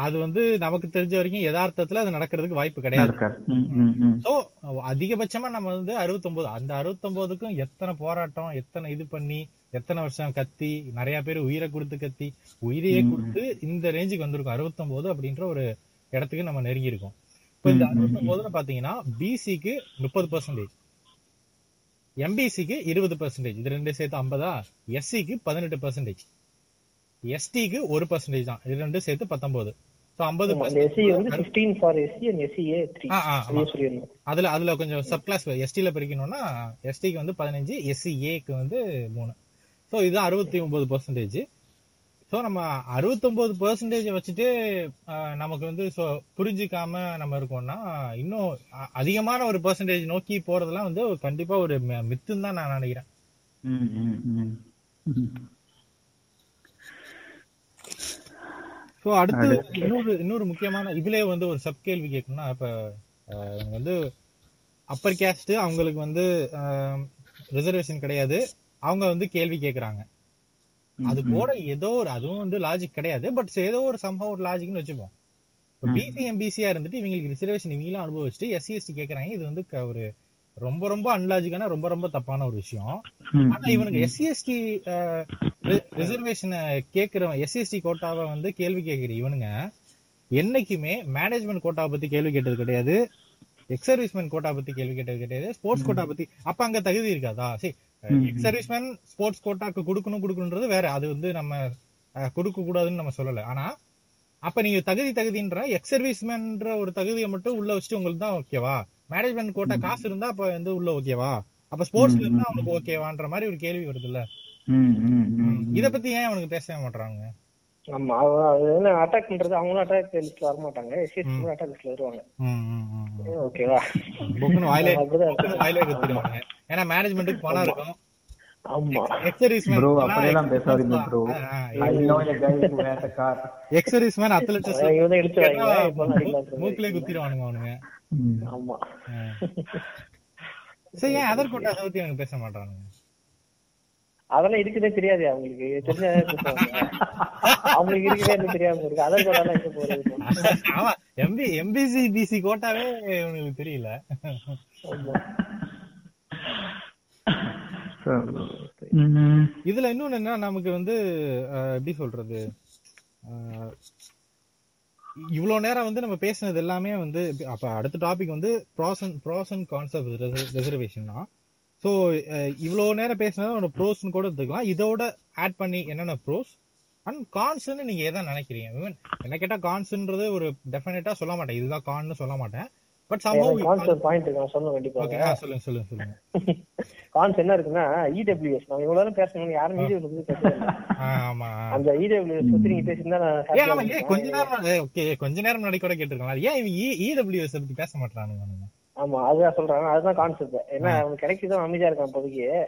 அது வந்து நமக்கு தெரிஞ்ச வரைக்கும் யதார்த்தத்துல அது நடக்கிறதுக்கு வாய்ப்பு கிடையாது. சோ அதிகபட்சமா நம்ம வந்து 69 அந்த 69க்கும் எத்தனை போராட்டம் எத்தனை இது பண்ணி எத்தனை வருஷம் கத்தி நிறைய பேர் உயிரை கொடுத்து கத்தி உயிரையே கொடுத்து இந்த ரேஞ்சுக்கு வந்திருக்கும். 69 அப்படின்ற ஒரு இடத்துக்கு நம்ம நெருங்கி இருக்கோம் இப்ப இந்த 69 பாத்தீங்கன்னா பிசிக்கு முப்பது பர்சன்டேஜ் எம்பிசிக்கு இருபது பர்சன்டேஜ் இது ரெண்டு சேர்த்து ஐம்பதா? எஸ்சிக்கு பதினெட்டு பர்சன்டேஜ் எஸ்டிக்கு ஒரு பர்சன்டேஜ் தான். இது ரெண்டு சேர்த்து பத்தொன்பது. ஸோ ஐம்பது அந்த எஸ்சி வந்து 15 for SC and SCA three ஆ, ஆ, ஆமா. அதையும் சொல்லிடணும் அதுல அதுல கொஞ்சம் சப் கிளாஸ் எஸ்டில பிரிக்கணும்னா எஸ்டிக்கு வந்து பதினஞ்சு எஸ்சி ஏக்கு வந்து மூணு. ஸோ இதுதான் அறுபத்தி ஒன்பது பர்சன்டேஜ் ஸோ நம்ம அறுபத்தொன்பது பர்சன்டேஜ் வச்சுட்டு நமக்கு வந்து ஸோ புரிஞ்சுக்காம நம்ம இருக்கோம்னா இன்னும் அதிகமான ஒரு பர்சன்டேஜ் நோக்கி போறதெல்லாம் வந்து கண்டிப்பா ஒரு மித்துன்னு தான் நான் நினைக்கிறேன். ஸோ அடுத்து இன்னொரு இன்னொரு முக்கியமான இதுலயே வந்து ஒரு சப் கேள்வி கேட்கணும்னா இப்ப வந்து அப்பர் கேஸ்ட் அவங்களுக்கு வந்து ரிசர்வேஷன் கிடையாது. அவங்க வந்து கேள்வி கேக்குறாங்க. அது கூட ஏதோ ஒரு அதுவும் வந்து லாஜிக் கிடையாது பட் ஏதோ ஒரு சம்பவம் ஒரு லாஜிக்னு வச்சுப்போம். இப்போ பிசி எம்பிசியா இருந்துட்டு இவங்களுக்கு ரிசர்வேஷன் இவங்களும் அனுபவிச்சுட்டு எஸ்சி எஸ்டி கேக்குறாங்க. இது வந்து ஒரு ரொம்ப ரொம்ப அன்லாஜிக்கான ரொம்ப ரொம்ப தப்பான ஒரு விஷயம். ஆனா இவனுக்கு எஸ்சி எஸ்டி ரிசர்வேஷனை கேக்குறவன் எஸ்சி எஸ்டி கோட்டாவை வந்து கேள்வி கேக்குற இவனுங்க என்னைக்குமே மேனேஜ்மெண்ட் கோட்டாவை பத்தி கேள்வி கேட்டது கிடையாது. எக்ஸ் சர்வீஸ்மேன் கோட்டா பத்தி கேள்வி கேட்டது கிடையாது. ஸ்போர்ட்ஸ் கோட்டா பத்தி அப்ப அங்க தகுதி இருக்காதா? சரி எக்ஸ் சர்வீஸ்மேன் ஸ்போர்ட்ஸ் கோட்டாக்கு கொடுக்கணும் கொடுக்கணுன்றது வேற. அது வந்து நம்ம கொடுக்க கூடாதுன்னு நம்ம சொல்லல. ஆனா அப்ப நீங்க தகுதி தகுதின்ற எக்ஸ் சர்வீஸ்மேன்ற ஒரு தகுதியை மட்டும் உள்ள வச்சுட்டு உங்களுக்கு தான் ஓகேவா மேனேஜ்மெண்ட் கோட்டா காசு இருந்தா அப்ப வந்து உள்ள ஓகேவா அப்ப ஸ்போர்ட்ஸ்ல இருந்தா அவனுக்கு ஓகேவான்ற மாதிரி ஒரு கேள்வி ம், ம். இத பத்தி ஏன் அவனுக்கு பேசவே மாட்டாங்க ஆமா என்ன அட்டாக் பண்றது? அவங்களும் அட்டாக் லிஸ்ட்ல வர மாட்டாங்க. எஸ்சி அட்டாக் லிஸ்ட்ல வருவாங்க. ஓகேவா புக்குன்னு வாயிலே வாயிலே குத்திடுவாங்க. ஏன்னா மேனேஜ்மெண்ட்டுக்கு பணம் இருக்கும். மூக்கிலே குத்திடுவானுங்க அவனுங்க. ஆமா. சரி ஏன் அதர் கோட்டா பத்தி அவங்க பேச மாட்டானுங்க அதெல்லாம் இருக்குதே தெரியாது அவங்களுக்கு. தெரிஞ்சா. அவங்களுக்கு இருக்குதே தெரியாம இருக்கு அதான் கூட எங்க போறது ஆமா எம்பி எம்பிசி பிசி கோட்டாவே உங்களுக்கு தெரியல. இதுல இன்னொன்னு என்ன நமக்கு வந்து எப்படி சொல்றது? அஹ், இவ்வளவு நேரம் வந்து நம்ம பேசினது எல்லாமே வந்து அப்ப அடுத்த டாபிக் வந்து pros and pros and concept reservation தான் ஸோ இவ்வளவு நேரம் பேசினது ப்ரோஸ்னு கூட எடுத்துக்கலாம். இதோட ஆட் பண்ணி என்னென்ன ப்ரோஸ் அண்ட் கான்ஸ்ன்னு நீங்க எதை நினைக்கிறீங்க? Even என்ன கேட்டா கான்ஸ்ன்றது ஒரு டெஃபினட்டா சொல்ல மாட்டேன். இதுதான் கான்னு சொல்ல மாட்டேன். பட் சம்பவம் சொல்லுங்க சொல்லுங்க சொல்லுங்க. கான்ஸ் என்ன இருக்குன்னா இடபிள்யூஎஸ் நம்ம இவ்வளவு நேரம் பேசணும் யாரும் இடபிள்யூஎஸ். ஆ, ஆமா. அந்த இடபிள்யூஎஸ் பத்தி நீங்க பேசியிருந்தா. கொஞ்ச நேரம் ஓகே கொஞ்ச நேரம் முன்னாடி கூட கேட்டிருக்கலாம். ஏன் இவன் இடபிள்யூஎஸ் பத்தி பேச மாட்டானுங்க? ஆமா அதுதான் சொல்றாங்க. அதுதான் கான்செப்ட் ஏன்னா அவனுக்கு கிடைக்குதான் அமைதியா இருக்கான் இப்போதைக்கு.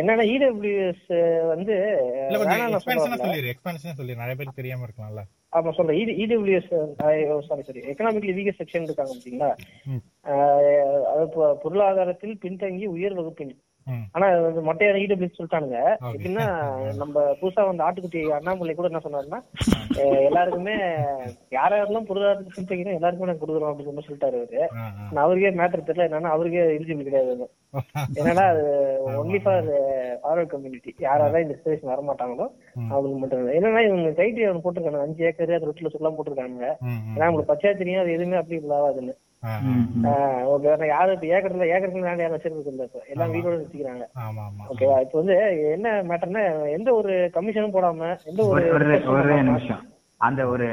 என்னன்னா இடபிள்யூஎஸ் வந்து நிறைய பேருக்கு தெரியாம இருக்கலாம்ல. ஆமா சொல்றேன் EWS sorry sorry economically weaker section இருக்காங்க பாத்தீங்களா ம். அஹ் அது பொ- பொருளாதாரத்தில் பின்தங்கி உயர் வகுப்பின். ஆனா வந்து மொட்டையான இடபிள்யூஎஸ் சொல்லிட்டானுங்க. எப்படின்னா நம்ம புதுசா வந்து ஆட்டுக்குட்டி அண்ணாமலை கூட என்ன சொன்னாருன்னா எல்லாருக்குமே யார் யாரெல்லாம் பொருளாதாரத்துக்கு பின்தங்கினா எல்லாருக்குமே நாங்க கொடுக்குறோம் அப்படின்னு சொல்லி சொல்லிட்டாரு அவரு. ஆனா அவருக்கே மேட்டர் தெரியல என்னன்னா அவருக்கே எலிஜிபிள் கிடையாது. என்னன்னா அது ஒன்லி ஃபார் ஃபார்வர்ட் கம்யூனிட்டி யாராவது இந்த ஸ்டேஷன் வர மாட்டாங்களோ ம். அவங்களுக்கு மட்டும். என்னன்னா இவங்க கைட்டு போட்டிருக்காங்க அஞ்சு ஏக்கர் அது ரெண்டு லட்சம் எல்லாம் போட்டிருக்காங்க. ஏன்னா உங்களுக்கு பச்சையா தெரியும் அது எதுவுமே அப்படி ஆகாதுன்னு யாரும் ஏக்கர்ல ஏக்கருக்கு வேண்டாம் யாரும் வச்சிருக்கிறது இல்ல இப்ப எல்லாம் வீடோட ஓகேவா இப்ப வந்து என்ன மேட்டர்னா எந்த ஒரு கமிஷனும் போடாம எந்த ஒரு ஒரு நிமிஷம். அந்த ஒரு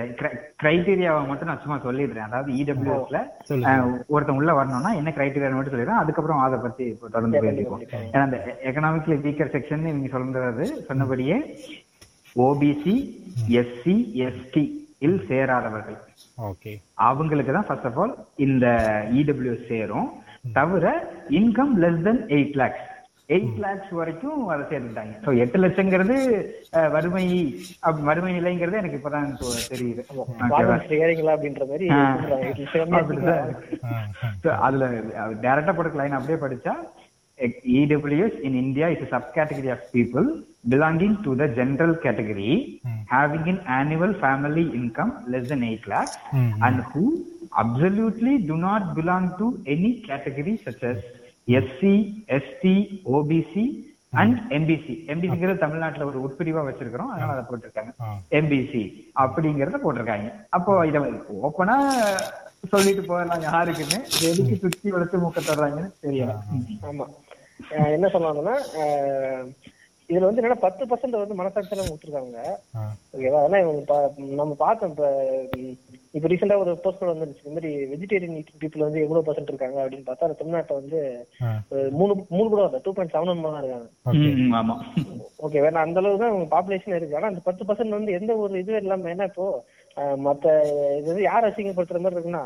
கிரைட்டீரியாவை மட்டும் நான் சும்மா சொல்லிடுறேன். அதாவது இடபிள்யூஎஸ்ல சொல்லுங்க. ஒருத்தன் உள்ள வரணும்னா என்ன கிரைட்டீரியா மட்டும் சொல்லிடுறேன். அதுக்கப்புறம் அதை பத்தி தொடர்ந்து பேசிப்போம் ஏன்னா அந்த எக்கனாமிக்லி வீக்கர் செக்ஷன் நீங்க சொல்றது சொன்னபடியே ஓபிசி எஸ்சி எஸ்டி இல் சேராதவர்கள். ஓகே. அவங்களுக்கு தான் ஃபர்ஸ்ட் ஆஃப் ஆல் இந்த இடபிள்யூஎஸ் சேரும். தவிர income less than eight lakhs eight lakhs வரைக்கும் அதை சேர்த்துட்டாங்க. ஸோ எட்டு லட்சங்கிறது வறுமை வறுமை நிலைங்கிறது எனக்கு இப்பதான் இப்போ தெரியுது. அப்படின்ற மாதிரி அதுல டைரக்டா போட்டு லைன் அப்படியே படிச்சா EWS in India is a subcategory of people. Belonging to the general category Hmm. having an annual family income less than 8 lakhs Hmm. and who absolutely do not belong to any category such as SC, ST, OBC and MBC. MBCங்கிறது தமிழ்நாட்டுல ஒரு உட்பிரிவா வச்சிருக்கிறோம் அதனால அதை போட்டிருக்காங்க. எம்பிசி அப்படிங்கறத போட்டிருக்காங்க அப்போ இத ஓப்பனா சொல்லிட்டு போகலாம் யாருக்குன்னு எதுக்கு சுத்தி வளர்த்து மூக்க தர்றாங்கன்னு தெரியல ஆமா என்ன சொல்லுவாங்கன்னா அஹ் இதுல வந்து என்னன்னா பத்து பர்சன்ட் வந்து மனசாட்சியில கொடுத்துருக்காங்க ஆ. ஓகேவா அதெல்லாம் இவங்க பா- நம்ம பார்த்தோம். இப்ப இப்ப ரீசெண்டா ஒரு போஸ்டர் வந்துருச்சு. இந்த மாதிரி வெஜிடேரியன் பீப்புள் வந்து எவ்வளவு பர்சன்ட் இருக்காங்க அப்படின்னு பார்த்தா தமிழ்நாட்டுல வந்து மூணு மூணு கூட வரல. டூ பாயிண்ட் செவன் தான் இருக்காங்க. ஓகே ம், ஆமா. ஓகே வேணா அந்த அளவுக்கு தான் பாப்புலேஷன் இருக்கு. ஆனா அந்த பத்து பர்சன்ட் வந்து எந்த ஒரு இதுவும் இல்லாம என்ன இப்போ மத்த இது வந்து யார் அசிங்கப்படுத்துற மாதிரி இருக்குன்னா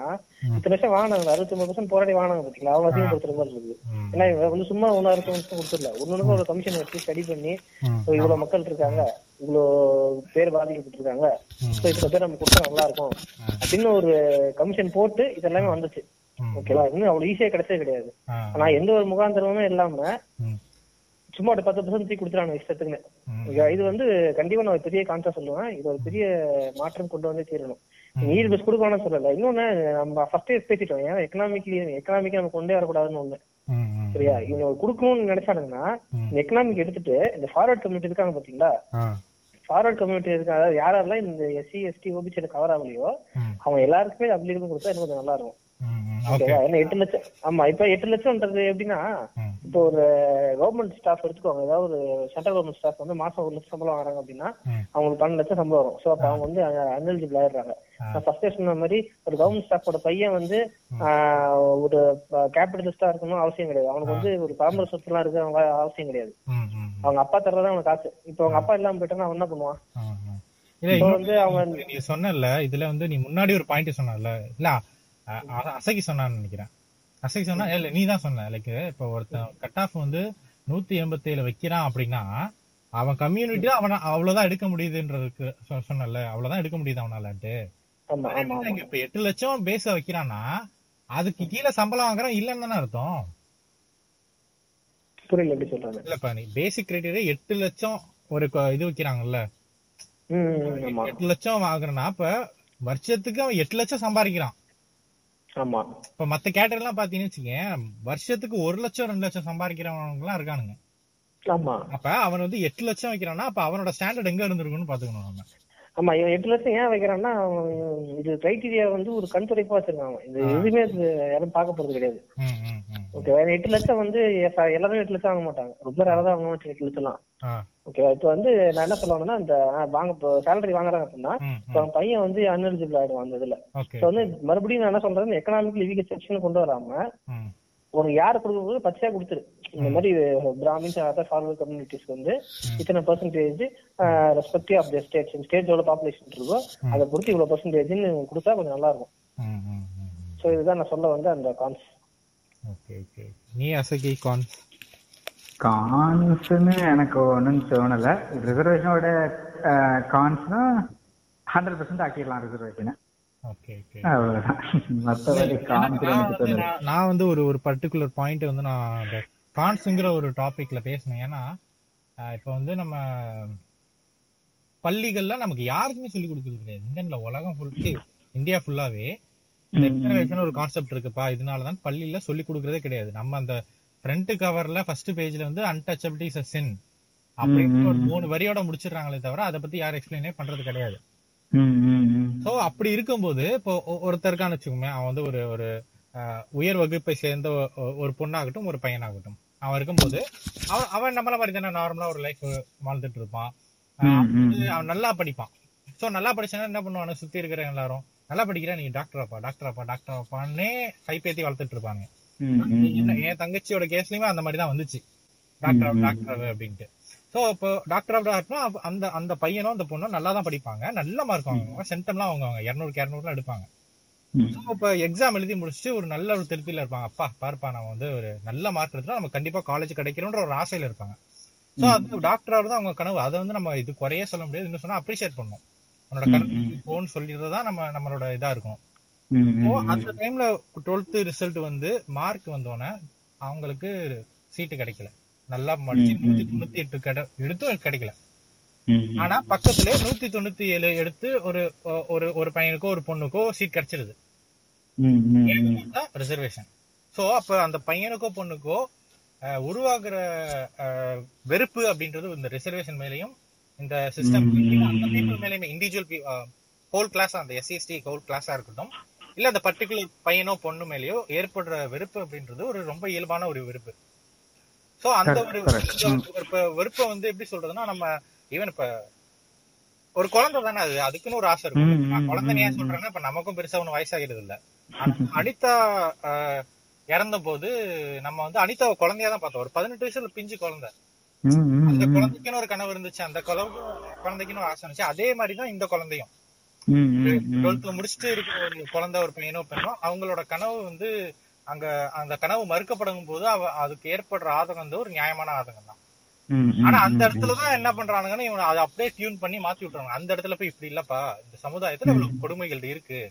இத்தனை வருஷம் வாங்கினாங்க அறுபத்தி ஒன்பது பர்சன்ட் போராடி வாங்கினாங்க பாத்தீங்களா? அவங்க அசிங்கப்படுத்துற மாதிரி இருக்கு. ஏன்னா இவங்க வந்து சும்மா ஒன்னா இருக்கும் கொடுத்துடல. ஒன்னொன்னு ஒரு கமிஷன் வச்சு ஸ்டடி பண்ணி இவ்வளவு மக்கள் இருக்காங்க இவ்வளவு பேர் பாதிக்கப்பட்டிருக்காங்க. சோ இத்தனை பேர் நம்ம கொடுத்தா நல்லா இருக்கும். அப்படின்னு ஒரு கமிஷன் போட்டு இதெல்லாமே வந்துச்சு. ஓகேவா? இன்னும் அவ்வளவு ஈஸியா கிடைச்சது கிடையாது. ஆனா எந்த ஒரு முகாந்திரமுமே இல்லாம. சும்மா ஒரு பத்து பர்சன்ட் தூக்கி கொடுத்துறாங்க இஷ்டத்துக்குன்னு? இது வந்து கண்டிப்பா நான் பெரிய கான்சா சொல்லுவேன். இது ஒரு பெரிய மாற்றம் கொண்டு வந்து தீரணும் நீர் பஸ் கொடுக்கணும்னு சொல்லல. இன்னொன்னு நம்ம ஃபர்ஸ்டே பேசிட்டோம். ஏன்னா எக்கனாமிக்லி எக்கனாமிக்கா நம்ம கொண்டே வரக்கூடாதுன்னு ஒண்ணு. சரியா? இவங்க கொடுக்கணும்னு நினைச்சானுங்கன்னா எக்கனாமிக் எடுத்துட்டு இந்த ஃபார்வர்ட் கம்யூனிட்டி இருக்காங்க பாத்தீங்களா. ஃபார்வர்ட் கம்யூனிட்டி இருக்காங்க. அதாவது யாரெல்லாம் இந்த எஸ்சி எஸ்டி ஓபிசி கவர் ஆகலையோ. அவங்க எல்லாருக்குமே அப்ளிகேஷன் கொடுத்தா இன்னும் கொஞ்சம் நல்லா இருக்கும். ஓகேவா ஏன்னா எட்டு லட்சம் ஆமா இப்ப எட்டு லட்சம்ன்றது எப்படின்னா. இப்போ ஒரு கவர்மெண்ட் ஸ்டாஃப் எடுத்துக்கோங்க. ஏதாவது ஒரு சென்ட்ரல் கவர்மெண்ட் ஸ்டாஃப் வந்து மாசம் ஒரு லட்சம் சம்பளம் வராங்க அப்படின்னா. அவங்களுக்கு பன்னெண்டு லட்சம் சம்பளம் வரும். சோ அப்ப அவங்க வந்து அன்எலிஜிபிள் ஆயிடுறாங்க. நான் ஃபர்ஸ்ட் சொன்ன மாதிரி ஒரு கவர்மெண்ட் ஸ்டாஃபோட பையன் வந்து ஒரு கேபிட்டலிஸ்டா இருக்கணும் அவசியம் கிடையாது. அவனுக்கு வந்து ஒரு பரம்பரை சொத்து எல்லாம் இருக்கு அவங்க அவசியம் கிடையாது. அவங்க அப்பா தர்றதா அவனுக்கு காசு. இப்போ அவங்க அப்பா இல்லாம போயிட்டானா அவன் என்ன பண்ணுவான்? நீ சொன்னல இதுல வந்து நீ முன்னாடி ஒரு பாயிண்ட் சொன்னல இல்ல அ- அ- அசகி சொன்னான்னு நினைக்கிறேன். அசகி சொன்னா இல்ல நீ தான் சொன்ன. லைக் இப்ப ஒருத்தன் கட் ஆஃப் வந்து நூத்தி எண்பத்தி ஏழு வைக்கிறான் அப்படின்னா அவன் கம்யூனிட்டி அவன அவ்வளவுதான் எடுக்க முடியுதுன்றதுக்கு சொன்னல அவ்வளவுதான் எடுக்க முடியுது அவனாலன்ட்டு. இப்ப எட்டு லட்சம் பேச வைக்கிறான்னா அதுக்கு கீழே சம்பளம் வாங்குறான் இல்லன்னு தானே அர்த்தம். புரியல எப்படி சொல்றாங்க? இல்லப்பா நீ பேசிக் கிரைட்டீரியா எட்டு லட்சம் ஒரு இது வைக்கிறாங்கல்ல. எட்டு லட்சம் வாங்குறனா அப்ப வருஷத்துக்கு அவன் எட்டு லட்சம் சம்பாதிக்கிறான். ஆமா. இப்ப மத்த கேட்டர் எல்லாம் பாத்தீங்கன்னு வச்சுக்கேன் வருஷத்துக்கு ஒரு லட்சம் ரெண்டு லட்சம் சம்பாதிக்கிறவங்க எல்லாம் இருக்கானுங்க. ஆமா. அப்ப அவன் வந்து எட்டு லட்சம் வைக்கிறான்னா அப்ப அவனோட ஸ்டாண்டர்ட் எங்க இருந்திருக்குன்னு பாத்துக்கணும் நம்ம. ஆமா இவன் எட்டு லட்சம் ஏன் வைக்கிறான்னா இது கிரைட்டீரியா வந்து ஒரு கண் துடைப்பா வச்சிருக்கான் அவன். இது எதுவுமே யாரும் பார்க்க போறது கிடையாது. ம், ம், ம். ஓகே எட்டு லட்சம் வந்து எல்லாரும் எட்டு லட்சம் வாங்க மாட்டாங்க. ரொம்ப ரேரா தான் வாங்க எட்டு லட்சம்லாம். ஆ. ஓகே இப்போ வந்து நான் என்ன சொல்ல வந்தேன்னா இந்த வாங்க சேலரி வாங்குறாங்க அப்படின்னா இப்போ அவன் பையன் வந்து அன்எலிஜிபிள் ஆயிடுவான் அந்த இதுல. வந்து மறுபடியும் நான் என்ன சொல்றேன் எக்கனாமிக் லிவிங் செக்ஷன் கொண்டு வராம ஒரு யார் கொடுக்கும்போது பச்சையா கொடுத்துரு. இந்த மாதிரி பிராமின்ஸ் அதர் ஃபார்மல் கம்யூனிட்டிஸ்க்கு வந்து இத்தனை percentage respective of the states state எவ்வளவு பாப்புலேஷன் இருக்கோ அதை பொறுத்து இவ்வளவு பர்சன்டேஜ்னு கொடுத்தா கொஞ்சம் நல்லா இருக்கும். ஸோ இதுதான் நான் சொல்ல வந்து அந்த கான்ஸ் ஓகே ஓகே நீ அசகி கான் கான்ஸ்னு எனக்கு ஒன்றும் தோணல. ரிசர்வேஷனோட கான்ஸ்னா ஹண்ட்ரட் பர்சன்ட் ஆக்கிடலாம் ரிசர்வேஷனை கான்ஸ் நான் வந்து ஒரு ஒரு பர்டிகுலர் பாயிண்ட் வந்து நான் அந்த கான்ஸுங்கிற ஒரு டாபிக்ல பேசினேன். ஏன்னா இப்ப வந்து நம்ம பள்ளிகள்ல நமக்கு யாருக்குமே சொல்லி கொடுக்குறது கிடையாது. இந்தியன்ல உலகம் ஃபுல் இந்தியா ஃபுல்லாவே இந்த ஒரு கான்செப்ட் இருக்குப்பா. இதனாலதான் பள்ளியில சொல்லி கொடுக்கறதே கிடையாது. நம்ம அந்த ஃப்ரண்ட் கவர்ல ஃபர்ஸ்ட் பேஜ்ல வந்து அன்டச்சபிலிட்டி இஸ் சின் அப்படின்னு ஒரு மூணு வரியோட முடிச்சிடுறாங்களே தவிர அதை பத்தி யாரும் எக்ஸ்பிளைனே பண்றது கிடையாது. சோ அப்படி இருக்கும்போது இப்போ ஒ- ஒருத்தருக்கான்னு வச்சுக்கோமே அவன் வந்து ஒரு ஒரு உயர் வகுப்பை சேர்ந்த ஒரு பொண்ணாகட்டும் ஒரு பையனாகட்டும். அவன் இருக்கும்போது அவன் அவன் நம்மள மாதிரி தானே நார்மலா ஒரு லைஃப் வாழ்ந்துட்டு இருப்பான் அவன் நல்லா படிப்பான். சோ நல்லா படிச்சானா என்ன பண்ணுவானு சுத்தி இருக்கிற எல்லாரும் நல்லா படிக்கிற நீ டாக்டராப்பா டாக்டராப்பா டாக்டராப்பான்னே கைப்பேத்தி வளர்த்துட்டு இருப்பாங்க. ம், ம், என்ன என் தங்கச்சியோட கேஸ்லயுமே அந்த மாதிரி தான் வந்துச்சு. டாக்டர் டாக்டர் அப்படின்ட்டு. சோ இப்போ டாக்டர் ஆஃப் டாக்டர் அந்த அந்த பையனும் அந்த பொண்ணும் நல்லா தான் படிப்பாங்க. நல்ல மார்க் வாங்குவாங்க. சென்டம்லாம் வாங்குவாங்க. இரநூறுக்கு இரநூறுலாம் எடுப்பாங்க. இப்ப எக்ஸாம் எழுதி முடிச்சுட்டு ஒரு நல்ல ஒரு திருப்தியில இருப்பாங்க. அப்பா பார்ப்பா நம்ம வந்து ஒரு நல்ல மார்க் எடுத்தா நம்ம கண்டிப்பா காலேஜ் கிடைக்கணும்ன்ற ஒரு ஆசையில இருப்பாங்க. சோ அது டாக்டர் தான் அவங்க கனவு. அதை வந்து நம்ம இது குறைய சொல்ல முடியாது. இன்னும் சொன்னா அப்ரிஷியேட் பண்ணணும் உன்னோட கனவு போன்னு சொல்லிடுறது தான் நம்ம நம்மளோட இதா இருக்கும். அந்த டைம்ல டுவெல்த் ரிசல்ட் வந்து மார்க் வந்தோடனே அவங்களுக்கு சீட்டு கிடைக்கல. நல்லா படிச்சு நூத்தி தொண்ணூத்தி எட்டு எடுத்தும் கிடைக்கல. ஆனா பக்கத்துல நூத்தி தொண்ணூத்தி ஏழு எடுத்து ஒரு ஒரு ஒரு பையனுக்கோ ஒரு பொண்ணுக்கோ சீட் கிடைச்சிருது. ரிசர்வேஷன் சோ அப்ப அந்த பையனுக்கோ பொண்ணுக்கோ உருவாகுற வெறுப்பு அப்படின்றது இந்த ரிசர்வேஷன் மேலயும் இந்த சிஸ்டம் அந்த பீப்புள் மேலயுமே இண்டிவிஜுவல் ஹோல் கிளாஸ் அந்த எஸ்சிஎஸ்டி ஹோல் கிளாஸா இருக்கட்டும் இல்ல அந்த பர்டிகுலர் பையனோ பொண்ணு மேலயோ ஏற்படுற வெறுப்பு அப்படின்றது ஒரு ரொம்ப இயல்பான ஒரு வெறுப்பு. சோ அந்த ஒரு வெறுப்ப வந்து எப்படி சொல்றதுன்னா நம்ம ஈவன் இப்ப ஒரு குழந்தை தானே அது அதுக்குன்னு ஒரு ஆசை இருக்கும். நான் குழந்தை ஏன் சொல்றேன்னா இப்ப நமக்கும் பெருசா ஒன்னும் வயசாகிறது இல்ல. அனிதா இறந்த போது நம்ம வந்து அனிதாவை குழந்தையா தான் பார்த்தோம். ஒரு பதினெட்டு வயசுல பிஞ்சு குழந்தை. அந்த குழந்தைக்குன்னு ஒரு கனவு இருந்துச்சு. அந்த குழந்தை குழந்தைக்குன்னு ஒரு ஆசை இருந்துச்சு. அதே மாதிரிதான் இந்த குழந்தையும். டுவெல்த்ல முடிச்சுட்டு இருக்கிற ஒரு குழந்தை ஒரு பையனோ பெண்ணோ அவங்களோட கனவு வந்து அங்க அந்த கனவு மறுக்கப்படும் போது அவ அதுக்கு ஏற்படுற ஆதங்கம் வந்து ஒரு நியாயமான ஆதங்கம் தான். ஆனா அந்த இடத்துலதான் என்ன பண்றானுங்கன்னு இவங்க அதை அப்படியே டியூன் பண்ணி மாத்தி விட்டுறாங்க அந்த இடத்துல போய் இப்படி இல்லப்பா. இந்த சமுதாயத்துல இவ்வளவு கொடுமைகள் இருக்கு.